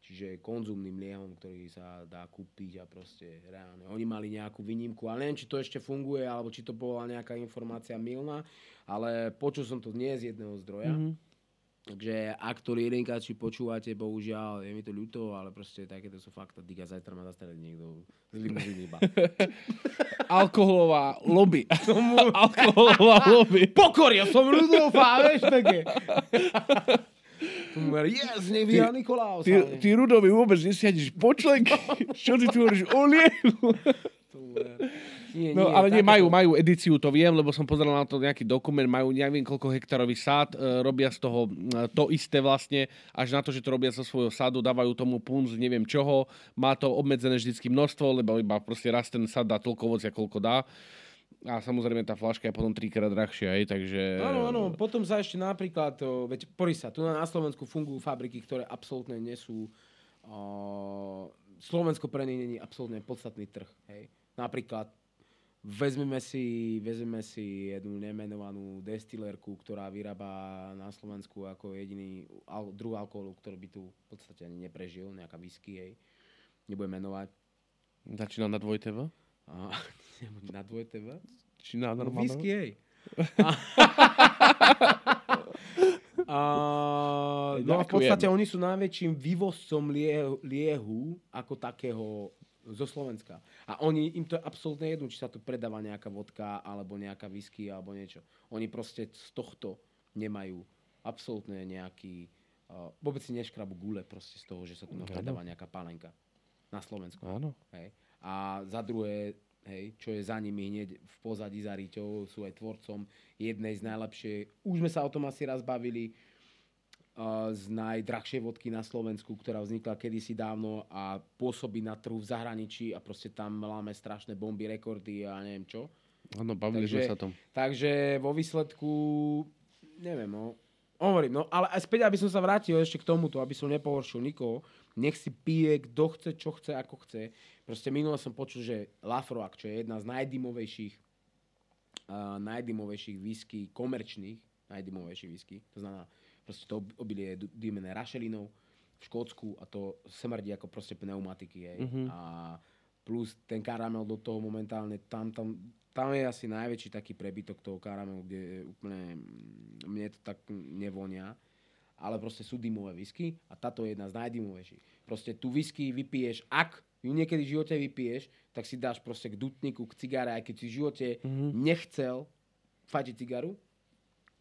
Čiže konzumným liehom, ktorý sa dá kúpiť a proste reálne. Oni mali nejakú výnimku, ale neviem, či to ešte funguje, alebo či to bola nejaká informácia milná, ale počul som to nie z jedného zdroja. Mhm. Takže ak to jedenkáči počúvate, bohužiaľ, je mi to ľúto, ale proste takéto sú fakta. Diga, zajtra ma zastrelí niekto z limuzíny iba. Alkoholová lobby. Alkoholová lobby. Pokoril som Rudolfa, vieš, také. Yes, nech vyhral Nikolaus. Ty, ty Rudovi vôbec nesiadiš počlenky. Čo ty tu hovoríš o liehu? Nie, No, ale nie, majú, majú edíciu, to viem, lebo som pozeral na to nejaký dokument, majú neviem koľko hektarový sád, e, robia z toho e, to isté vlastne, až na to, že to robia zo svojho sádu, dávajú tomu punc neviem čoho, má to obmedzené vždycky množstvo, lebo iba proste raz ten sád dá toľko ovocia, koľko dá. A samozrejme tá flaška je potom trikrát drahšia, aj, takže... Áno, áno, potom sa ešte napríklad, o, veď porí sa, tu na Slovensku fungujú fabriky, ktoré absolútne nie sú, o, Slovensko pre ne není absolútne podstatný trh, hej. Napríklad vezmeme si, vezmeme si jednu nemenovanú destilérku, ktorá vyrába na Slovensku ako jediný al, druh alkoholu, ktorý by tu v podstate ani neprežil, nejaká whisky, hej. Nebudem menovať. Začína na 2TV? A, na 2TV? Či na No, normálne? whisky, hej. A, no a v podstate oni sú najväčším vývozcom liehu, liehu ako takého zo Slovenska. A oni, im to je absolútne jedno, či sa tu predáva nejaká vodka, alebo nejaká whisky, alebo niečo. Oni proste z tohto nemajú absolútne nejaký... Uh, vôbec si neškrabu gule proste z toho, že sa tu predáva nejaká palenka na Slovensku. Áno. Hej. A za druhé, hej, čo je za nimi hneď v pozadí za Ríťou, sú aj tvorcom jednej z najlepšie, už sme sa o tom asi raz bavili, z najdrahšej vodky na Slovensku, ktorá vznikla kedysi dávno a pôsobí na trhu v zahraničí a proste tam láme strašné bomby, rekordy a neviem čo. Áno, bavili Takže- sme sa tom. Takže vo výsledku, neviem, no, hovorím, no, ale aj späť, aby som sa vrátil ešte k tomuto, aby som nepohoršil nikoho, nech si pije, kto chce, čo chce, ako chce. Proste minule som počul, že Lafroak, čo je jedna z najdymovejších, uh, najdymovejších whisky, komerčných, najdymovejších whisky, to znamená, proste to ob- obilie je dymené rašelinou v Škótsku a to smrdí ako proste pneumatiky, hej. Mhm. A plus ten karamel do toho momentálne, tam, tam, tam je asi najväčší taký prebytok toho karamelu, kde úplne, mm, mne to tak nevonia, ale proste sú dymové whisky a táto je jedna z najdymovejších. Proste tú whisky vypiješ, ak ju niekedy v živote vypiješ, tak si dáš proste k dutníku, k cigáre, aj keď si v živote Mhm. nechcel fajčiť cigaru,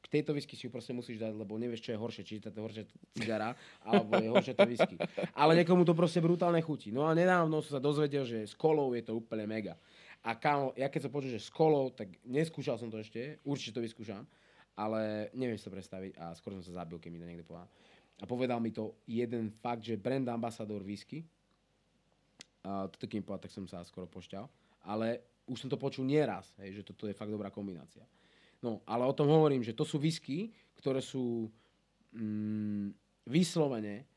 k tejto whisky si ju proste musíš dať, lebo nevieš, čo je horšie, či je to horšia cigara, alebo je horšie to whisky. Ale niekomu to proste brutálne chutí. No a nedávno som sa dozvedel, že s kolou je to úplne mega. A kámo, ja keď som počul, že s kolou, tak neskúšal som to ešte, určite to vyskúšam, ale neviem si to predstaviť a skoro som sa zabil, keď mi to niekto povedal. A povedal mi to jeden fakt, že brand ambassador whisky, a toto keď mi povedal, tak som sa skoro pošťal, ale už som to počul nieraz, hej, že toto je fakt dobrá kombinácia. No, ale o tom hovorím, že to sú whisky, ktoré sú mm, vyslovene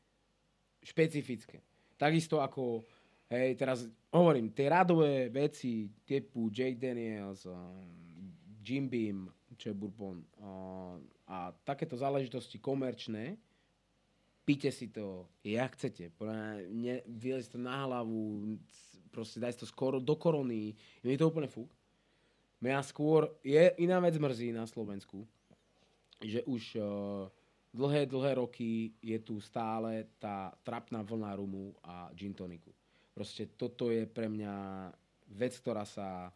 špecifické. Takisto ako, hej, teraz hovorím, tie radové veci typu Jake Daniels, uh, Jim Beam, čo je bourbon, uh, a takéto záležitosti komerčné, píte si to, jak chcete. Vylez to na hlavu, proste daj si to skoro do korony. Je to úplne fúk. Mňa skôr, je iná vec mrzí na Slovensku, že už uh, dlhé, dlhé roky je tu stále tá trapná vlna rumu a gin toniku. Proste toto je pre mňa vec, ktorá sa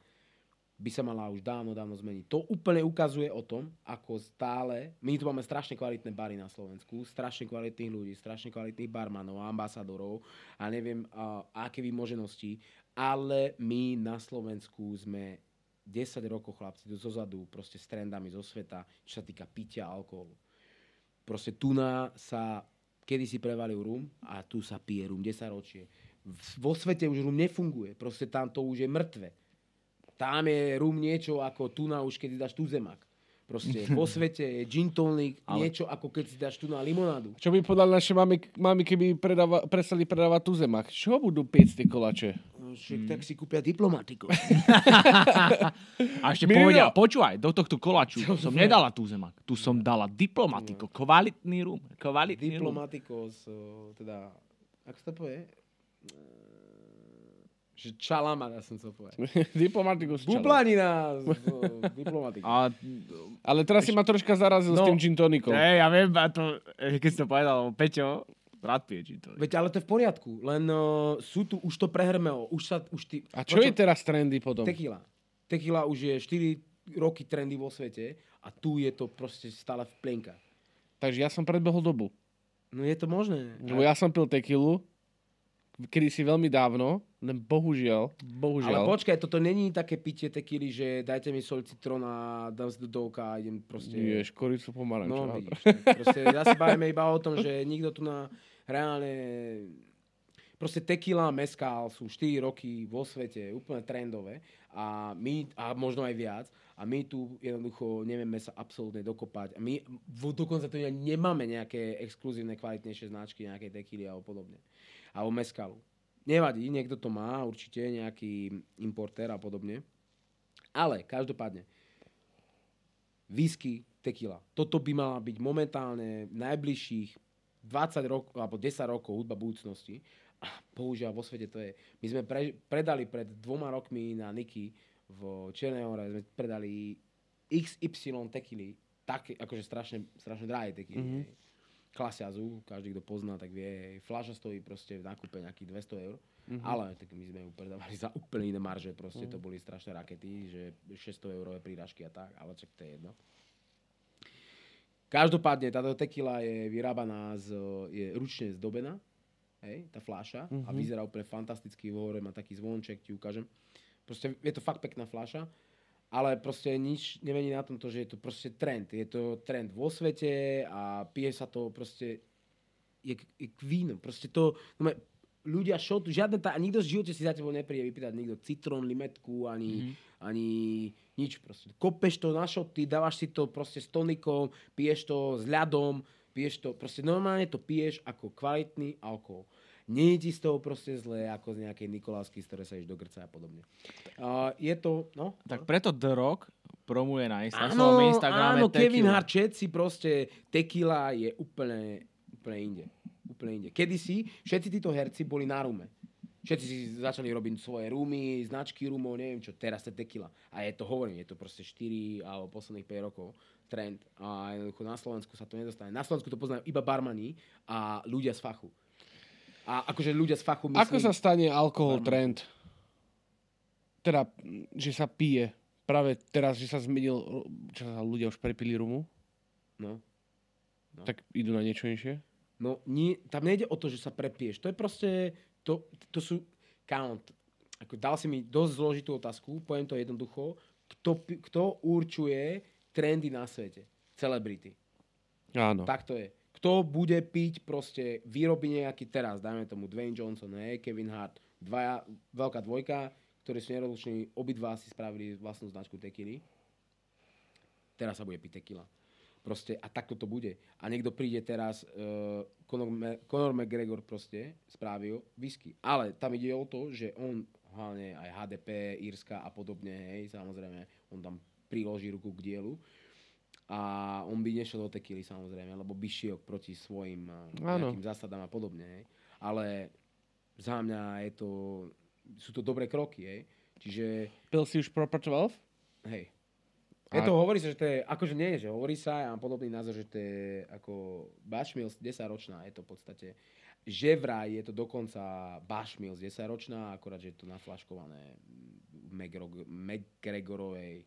by sa mala už dávno, dávno zmeniť. To úplne ukazuje o tom, ako stále, my tu máme strašne kvalitné bary na Slovensku, strašne kvalitných ľudí, strašne kvalitných barmanov, ambasadorov a neviem, a, aké vymoženosti ale my na Slovensku sme 10 rokov chlapci zozadu, proste s trendami zo sveta, čo sa týka pitia alkoholu. Proste tu na sa kedy si prevalil rum a tu sa pije rum 10 ročie. Vo svete už rum nefunguje, proste tam to už je mŕtve. Tam je rum niečo ako tu na už, keď dáš tu zemak. Proste vo svete je gin tonic Ale- niečo ako keď si dáš tu na limonádu. Čo by podali naše mami, mami keby predáva, prestali predávať tu zemak? Čo budú piecť tie kolače? No, však tak si kúpia diplomatiku. A ešte Mirino. povedia, počúvaj, do tohto kolaču som nedala tú zemak. Tu som dala diplomatiko, kvalitný rum. Kvalitný rum. Diplomatikos, o, teda, ako sa to povie? Že čalamada som chcel povedať. Diplomatiku z čala. Bublanina diplomatiky. A, Ale teraz si ma troška zarazil s No. tým gin tonikom. hej, ja viem, a to, keď si to povedal, lebo Peťo, rád pije gin tonic. Veď ale to je v poriadku, len uh, sú tu, už to prehrmelo, už sa, už ty... A čo je teraz trendy potom? Tequila. Tequila už je 4 roky trendy vo svete a tu je to proste stále v plienkach. Takže ja som predbehol dobu. No je to možné. Lebo ja som pil tequilu, kedy si veľmi dávno, len bohužiaľ, Ale bohužiaľ, počkaj, toto není také pitie tequily, že dajte mi sol citrón a dám si do dolka a idem proste... je škoricu pomaranča. No, vidíš, tak proste, ja sa bavíme iba o tom, že nikto tu na reálne... Proste tequila a mezcal sú 4 roky vo svete úplne trendové a my, a možno aj viac, a my tu jednoducho nevieme sa absolútne dokopať. A my v, dokonca tu nemáme nejaké exkluzívne, kvalitnejšie značky, nejaké tequily alebo podobne. Alebo mezcalu. Nevadí, niekto to má, určite nejaký importér a podobne. Ale každopádne, whisky, tequila. Toto by mala byť momentálne najbližších 20 rokov, alebo 10 rokov hudba budúcnosti. A bohužiaľ vo svete to je. My sme pre, predali pred dvoma rokmi na Niky v Čiernej hore, sme predali XY tequily, také, akože strašne, strašne drahé tequily. Mhm. Mm-hmm. Klasiazu, každý, kto pozná, tak vie, fľaša stojí proste v nákupe nejakých 200 eur. Mm-hmm. Ale tak my sme ju predávali za úplne iné marže, proste mm-hmm. to boli strašné rakety, že 600 eurové príražky a tak, ale čak to je jedno. Každopádne táto tequila je vyrábaná z, je ručne zdobená, hej, tá fľaša mm-hmm. a vyzerá úplne fantasticky, hore má taký zvonček, ti ukážem. Proste je to fakt pekná fľaša, ale proste nič nemení na tomto, že je to proste trend. Je to trend vo svete a pije sa to proste je, je k vínu. Proste to, no, ľudia šot, žiadne tá, nikto v živote si za tebou nepríde vypýtať nikto citrón, limetku, ani, Mhm. mm-hmm. ani nič proste. Kopeš to na šoty, dávaš si to proste s tonikom, piješ to s ľadom, piješ to, proste normálne to piješ ako kvalitný alkohol. Nie je ti z toho proste zlé, ako z nejakej Nikolásky, z ktorej sa ideš do grca a podobne. Uh, je to, no? Tak preto The Rock promuje na Áno, Instagrame áno, Kevin. Hart, všetci proste, tequila je úplne, úplne inde. Úplne inde. Kedysi všetci títo herci boli na rume. Všetci si začali robiť svoje rumy, značky rumov, neviem čo, teraz je tequila. A je to, hovorím, je to proste 4 alebo posledných 5 rokov trend. A jednoducho na Slovensku sa to nedostane. Na Slovensku to poznajú iba barmani a ľudia z fachu. A akože ľudia z fachu myslím... Ako sa stane alkohol Barman. trend? Teda, že sa pije. Práve teraz, že sa zmenil, čo sa ľudia už prepili rumu, No. No. tak idú na niečo inšie? No, nie, tam nejde o to, že sa prepieš. To je proste, to, to sú count. Ako dal si mi dosť zložitú otázku, poviem to jednoducho. Kto, kto určuje trendy na svete? Celebrity. Áno. Tak to je. Kto bude piť proste výroby nejaký teraz, dajme tomu Dwayne Johnson, hej, Kevin Hart, dvaja, veľká dvojka, ktorí sú nerozluční, obidva si spravili vlastnú značku tequily. Teraz sa bude piť tequila. Proste, a takto to bude. A niekto príde teraz, uh, Conor, Conor McGregor proste spravil whisky. Ale tam ide o to, že on hlavne aj HDP, Írska a podobne, hej, samozrejme, on tam priloží ruku k dielu. A on by nešiel do tequily samozrejme, lebo by šiel proti svojim eh, Áno. nejakým zásadám a podobne. Hej. Ale za mňa je to, sú to dobré kroky. Hej. Čiže, Pil si už Proper 12? hej. A- Je to, hovorí sa, že to je, akože nie, že hovorí sa, ja mám podobný názor, že to je ako Bashmills 10 ročná, je to v podstate, že vraj je to dokonca Bashmills 10 ročná, akorát, že je to naflaškované McGregorovej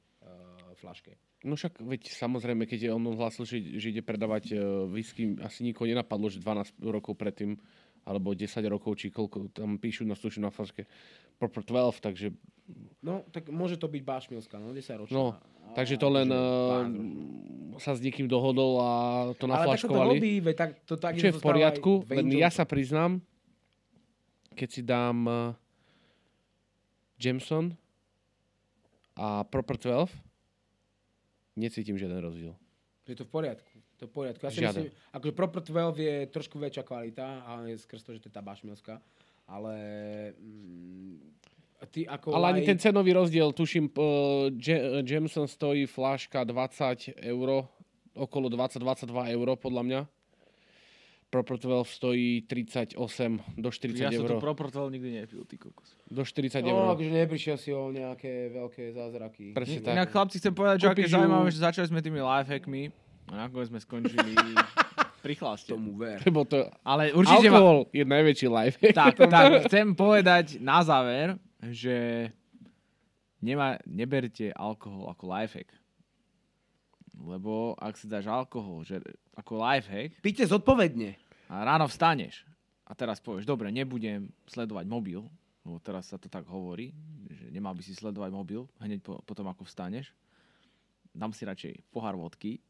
flaške. No však, veď samozrejme, keď on hlásil, že, že ide predávať uh, whisky, asi nikoho nenapadlo, že 12 rokov predtým alebo 10 rokov, či koľko tam píšu na slušu na flaške Proper 12, takže, No, tak môže to byť Bašmilská, no 10 ročná. no, takže to len uh, sa s niekým dohodol a to Ale tak to naflaškovali. robí, veď tak, to tak Čo je v poriadku, len ja sa priznám, keď si dám uh, Jameson a Proper 12, necítim žiaden rozdiel. Je to v poriadku. To v poriadku. Ja si Žiaden. myslím, akože Proper 12 je trošku väčšia kvalita, ale je skrz to, že to je tá Bašmilská. Ale mm, ty ako Ale ani laik- ten cenový rozdiel, tuším, uh, Je- Jameson stojí fláška 20 eur, okolo 20-22 eur podľa mňa. 12 stojí 38 do 40 Ja som eur. to proportoval nikdy nepil, ty kokos. Do 40 No, eur. akože neprišiel si o nejaké veľké zázraky. Presne tak. Inak chlapci chcem povedať, že aké zaujímavé, že začali sme tými lifehackmi a nakoniec sme skončili pri chlaste. Tomu ver. Lebo to... Ale určite ma... Alkohol je najväčší life. Tak, tak, chcem povedať na záver, že nemá, neberte alkohol ako lifehack. Lebo ak si dáš alkohol že, ako lifehack Píte zodpovedne. A ráno vstaneš a teraz povieš, dobre, nebudem sledovať mobil, lebo teraz sa to tak hovorí, že nemal by si sledovať mobil hneď po, potom, ako vstaneš. Dám si radšej pohár vodky,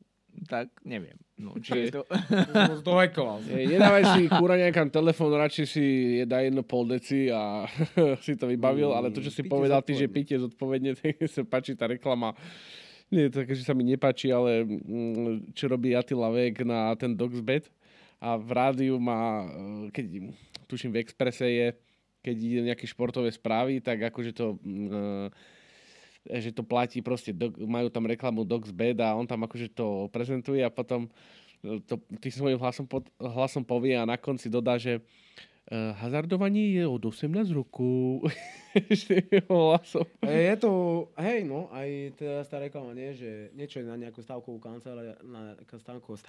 tak neviem. No, či je to... Ej, Nedávaj si kúra nejakám telefón, radšej si daj jedno pol deci a si to vybavil, ale to, čo si povedal ty, že píte zodpovedne, tak sa páči tá reklama. Nie, tak, že sa mi nepáči, ale mm, čo robí Attila Vek na ten Dogsbed a v rádiu má, eh, keď tuším v Exprese je, keď ide nejaké športové správy, tak akože to mm, eh, že to platí proste, majú tam reklamu Dogsbed a on tam akože to prezentuje a potom eh, to tým svojím hlasom, pod, hlasom povie a na konci dodá, že hazardovanie je od 18 rokov. Je to, hej, no, aj teda tá reklama, nie, že niečo je na nejakú stavkovú kanceláriu, na nejakú stavkovú,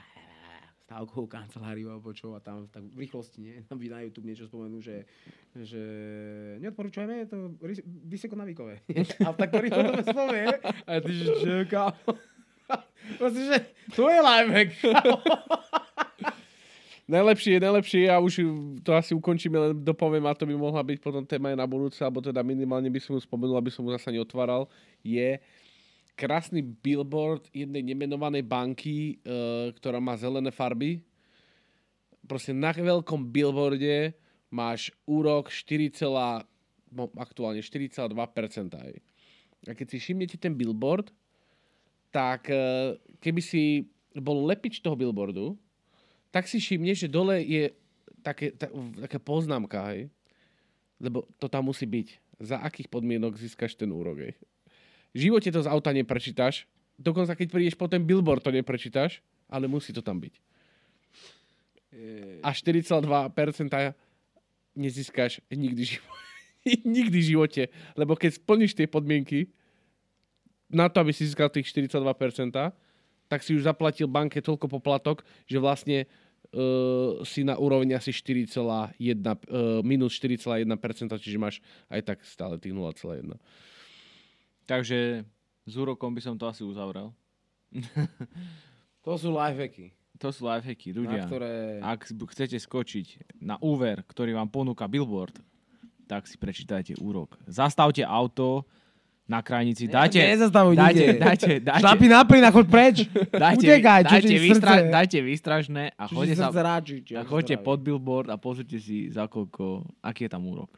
stavkovú kanceláriu alebo čo a tam tak v rýchlosti, nie, tam by na YouTube niečo spomenú, že, že neodporúčajme, je to ris- vysokonavykové. a tak to rýchlo to spomie. A ty, že čo, kámo? Že to je lifehack. Najlepšie je najlepšie a už to asi ukončíme, len dopoviem a to by mohla byť potom téma aj na budúce, alebo teda minimálne by som ju spomenul, aby som mu zase neotváral, je krásny billboard jednej nemenovanej banky, e, ktorá má zelené farby. Proste na veľkom billboarde máš úrok 4, no, aktuálne 4,2%. aj. A keď si všimnete ten billboard, tak e, keby si bol lepič toho billboardu, tak si všimneš, že dole je také, ta, taká poznámka, hej. Lebo to tam musí byť. Za akých podmienok získaš ten úrok, hej. V živote to z auta neprečítaš. Dokonca keď prídeš po ten billboard, to neprečítaš, ale musí to tam byť. A 4,2% nezískaš nikdy v živote. nikdy v živote. Lebo keď splníš tie podmienky na to, aby si získal tých 42%, tak si už zaplatil banke toľko poplatok, že vlastne uh, si na úrovni asi 4,1, uh, minus 4,1%, čiže máš aj tak stále tých 0,1. Takže s úrokom by som to asi uzavrel. To sú lifehacky, To sú lifehacky, na ľudia. ktoré... Ak chcete skočiť na úver, ktorý vám ponúka billboard, tak si prečítajte úrok. Zastavte auto na krajnici, dajte, Nezastavuj dajte, nikde. dajte, dajte, Šlapi na plyn a choď preč. dajte, Utekaj, ti vystra, srdce? výstražné a choďte sa, ráči, či a choďte pod billboard a pozrite si za koľko, aký je tam úrok.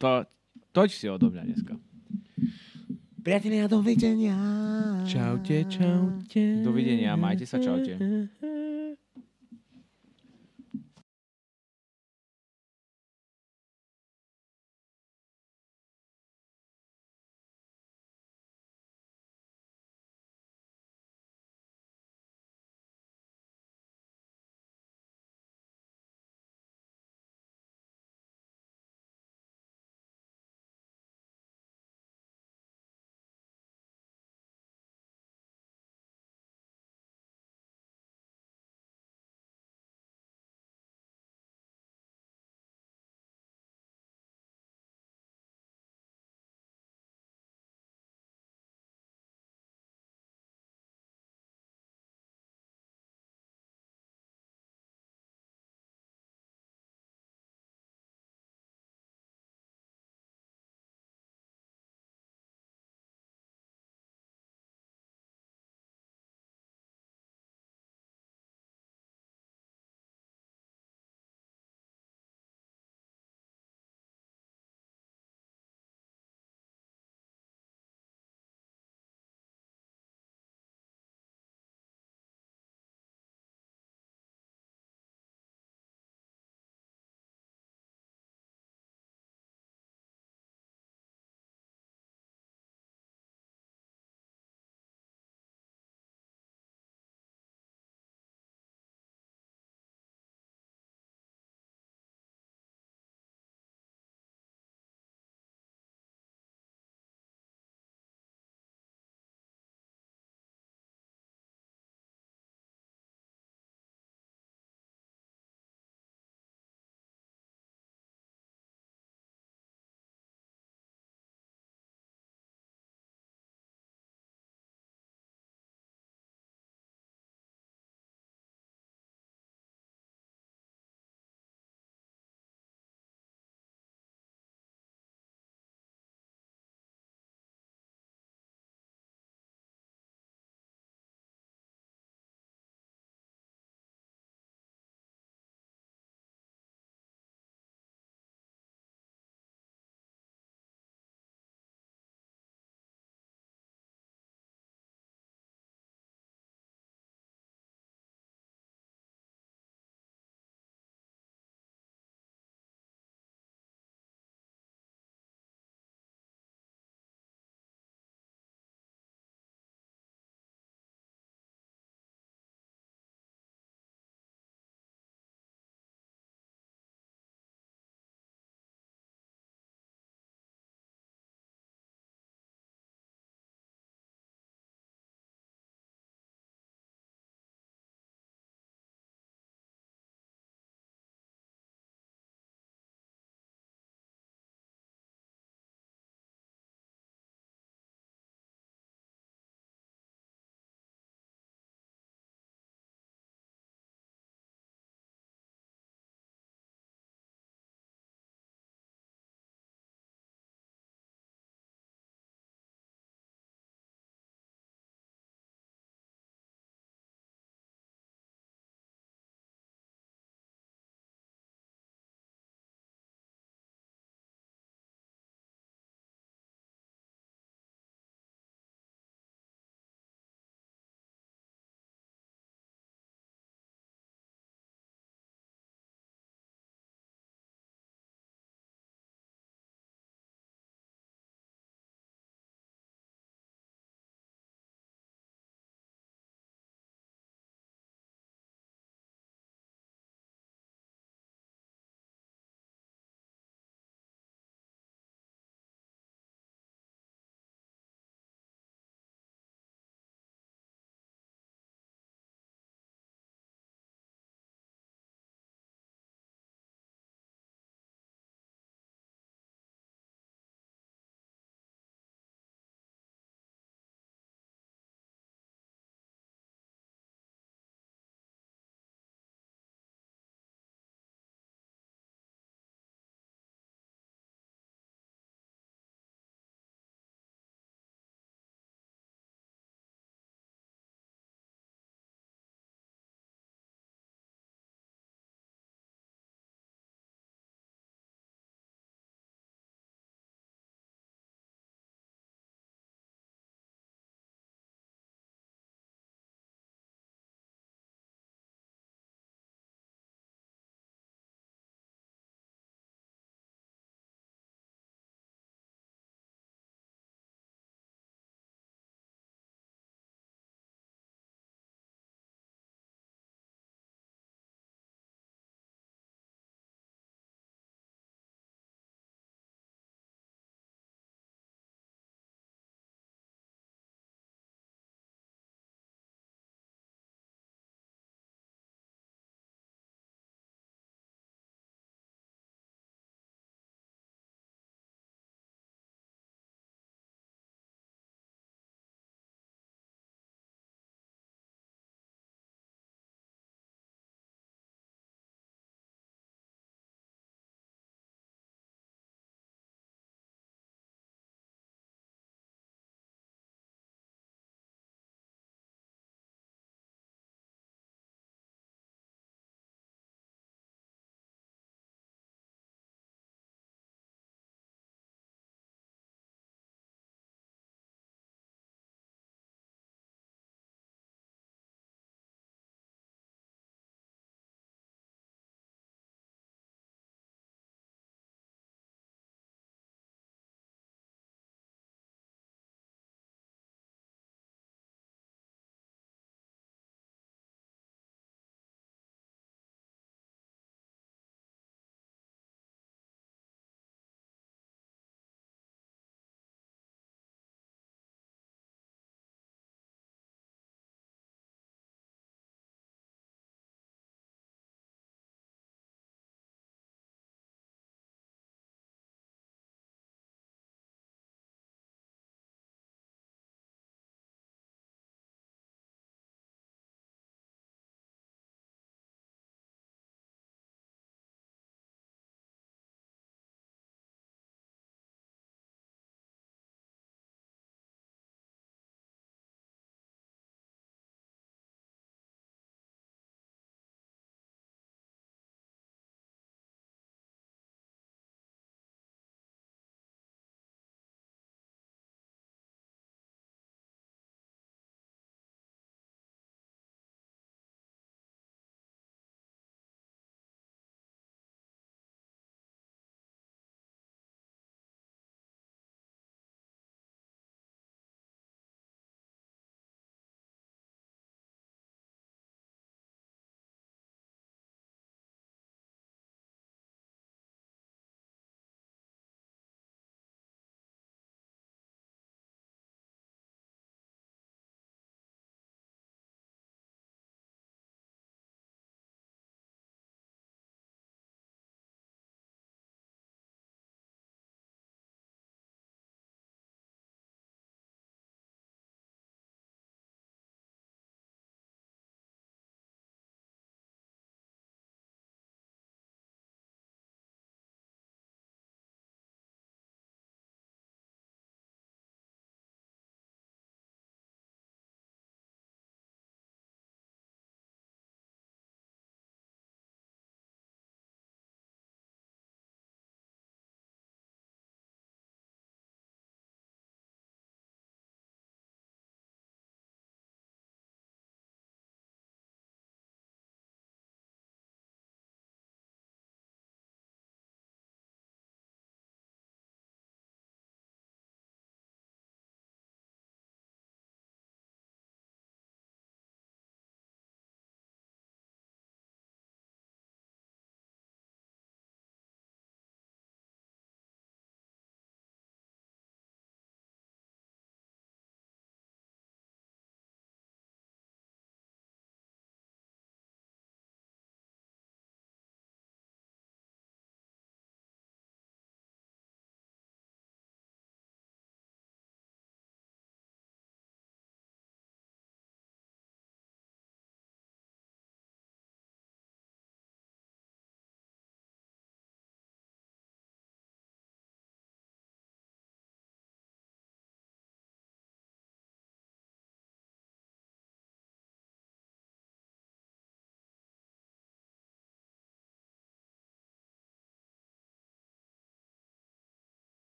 To, toť si odo mňa dneska. Priatelia, dovidenia. Čaute, čaute. Dovidenia, majte sa, čaute.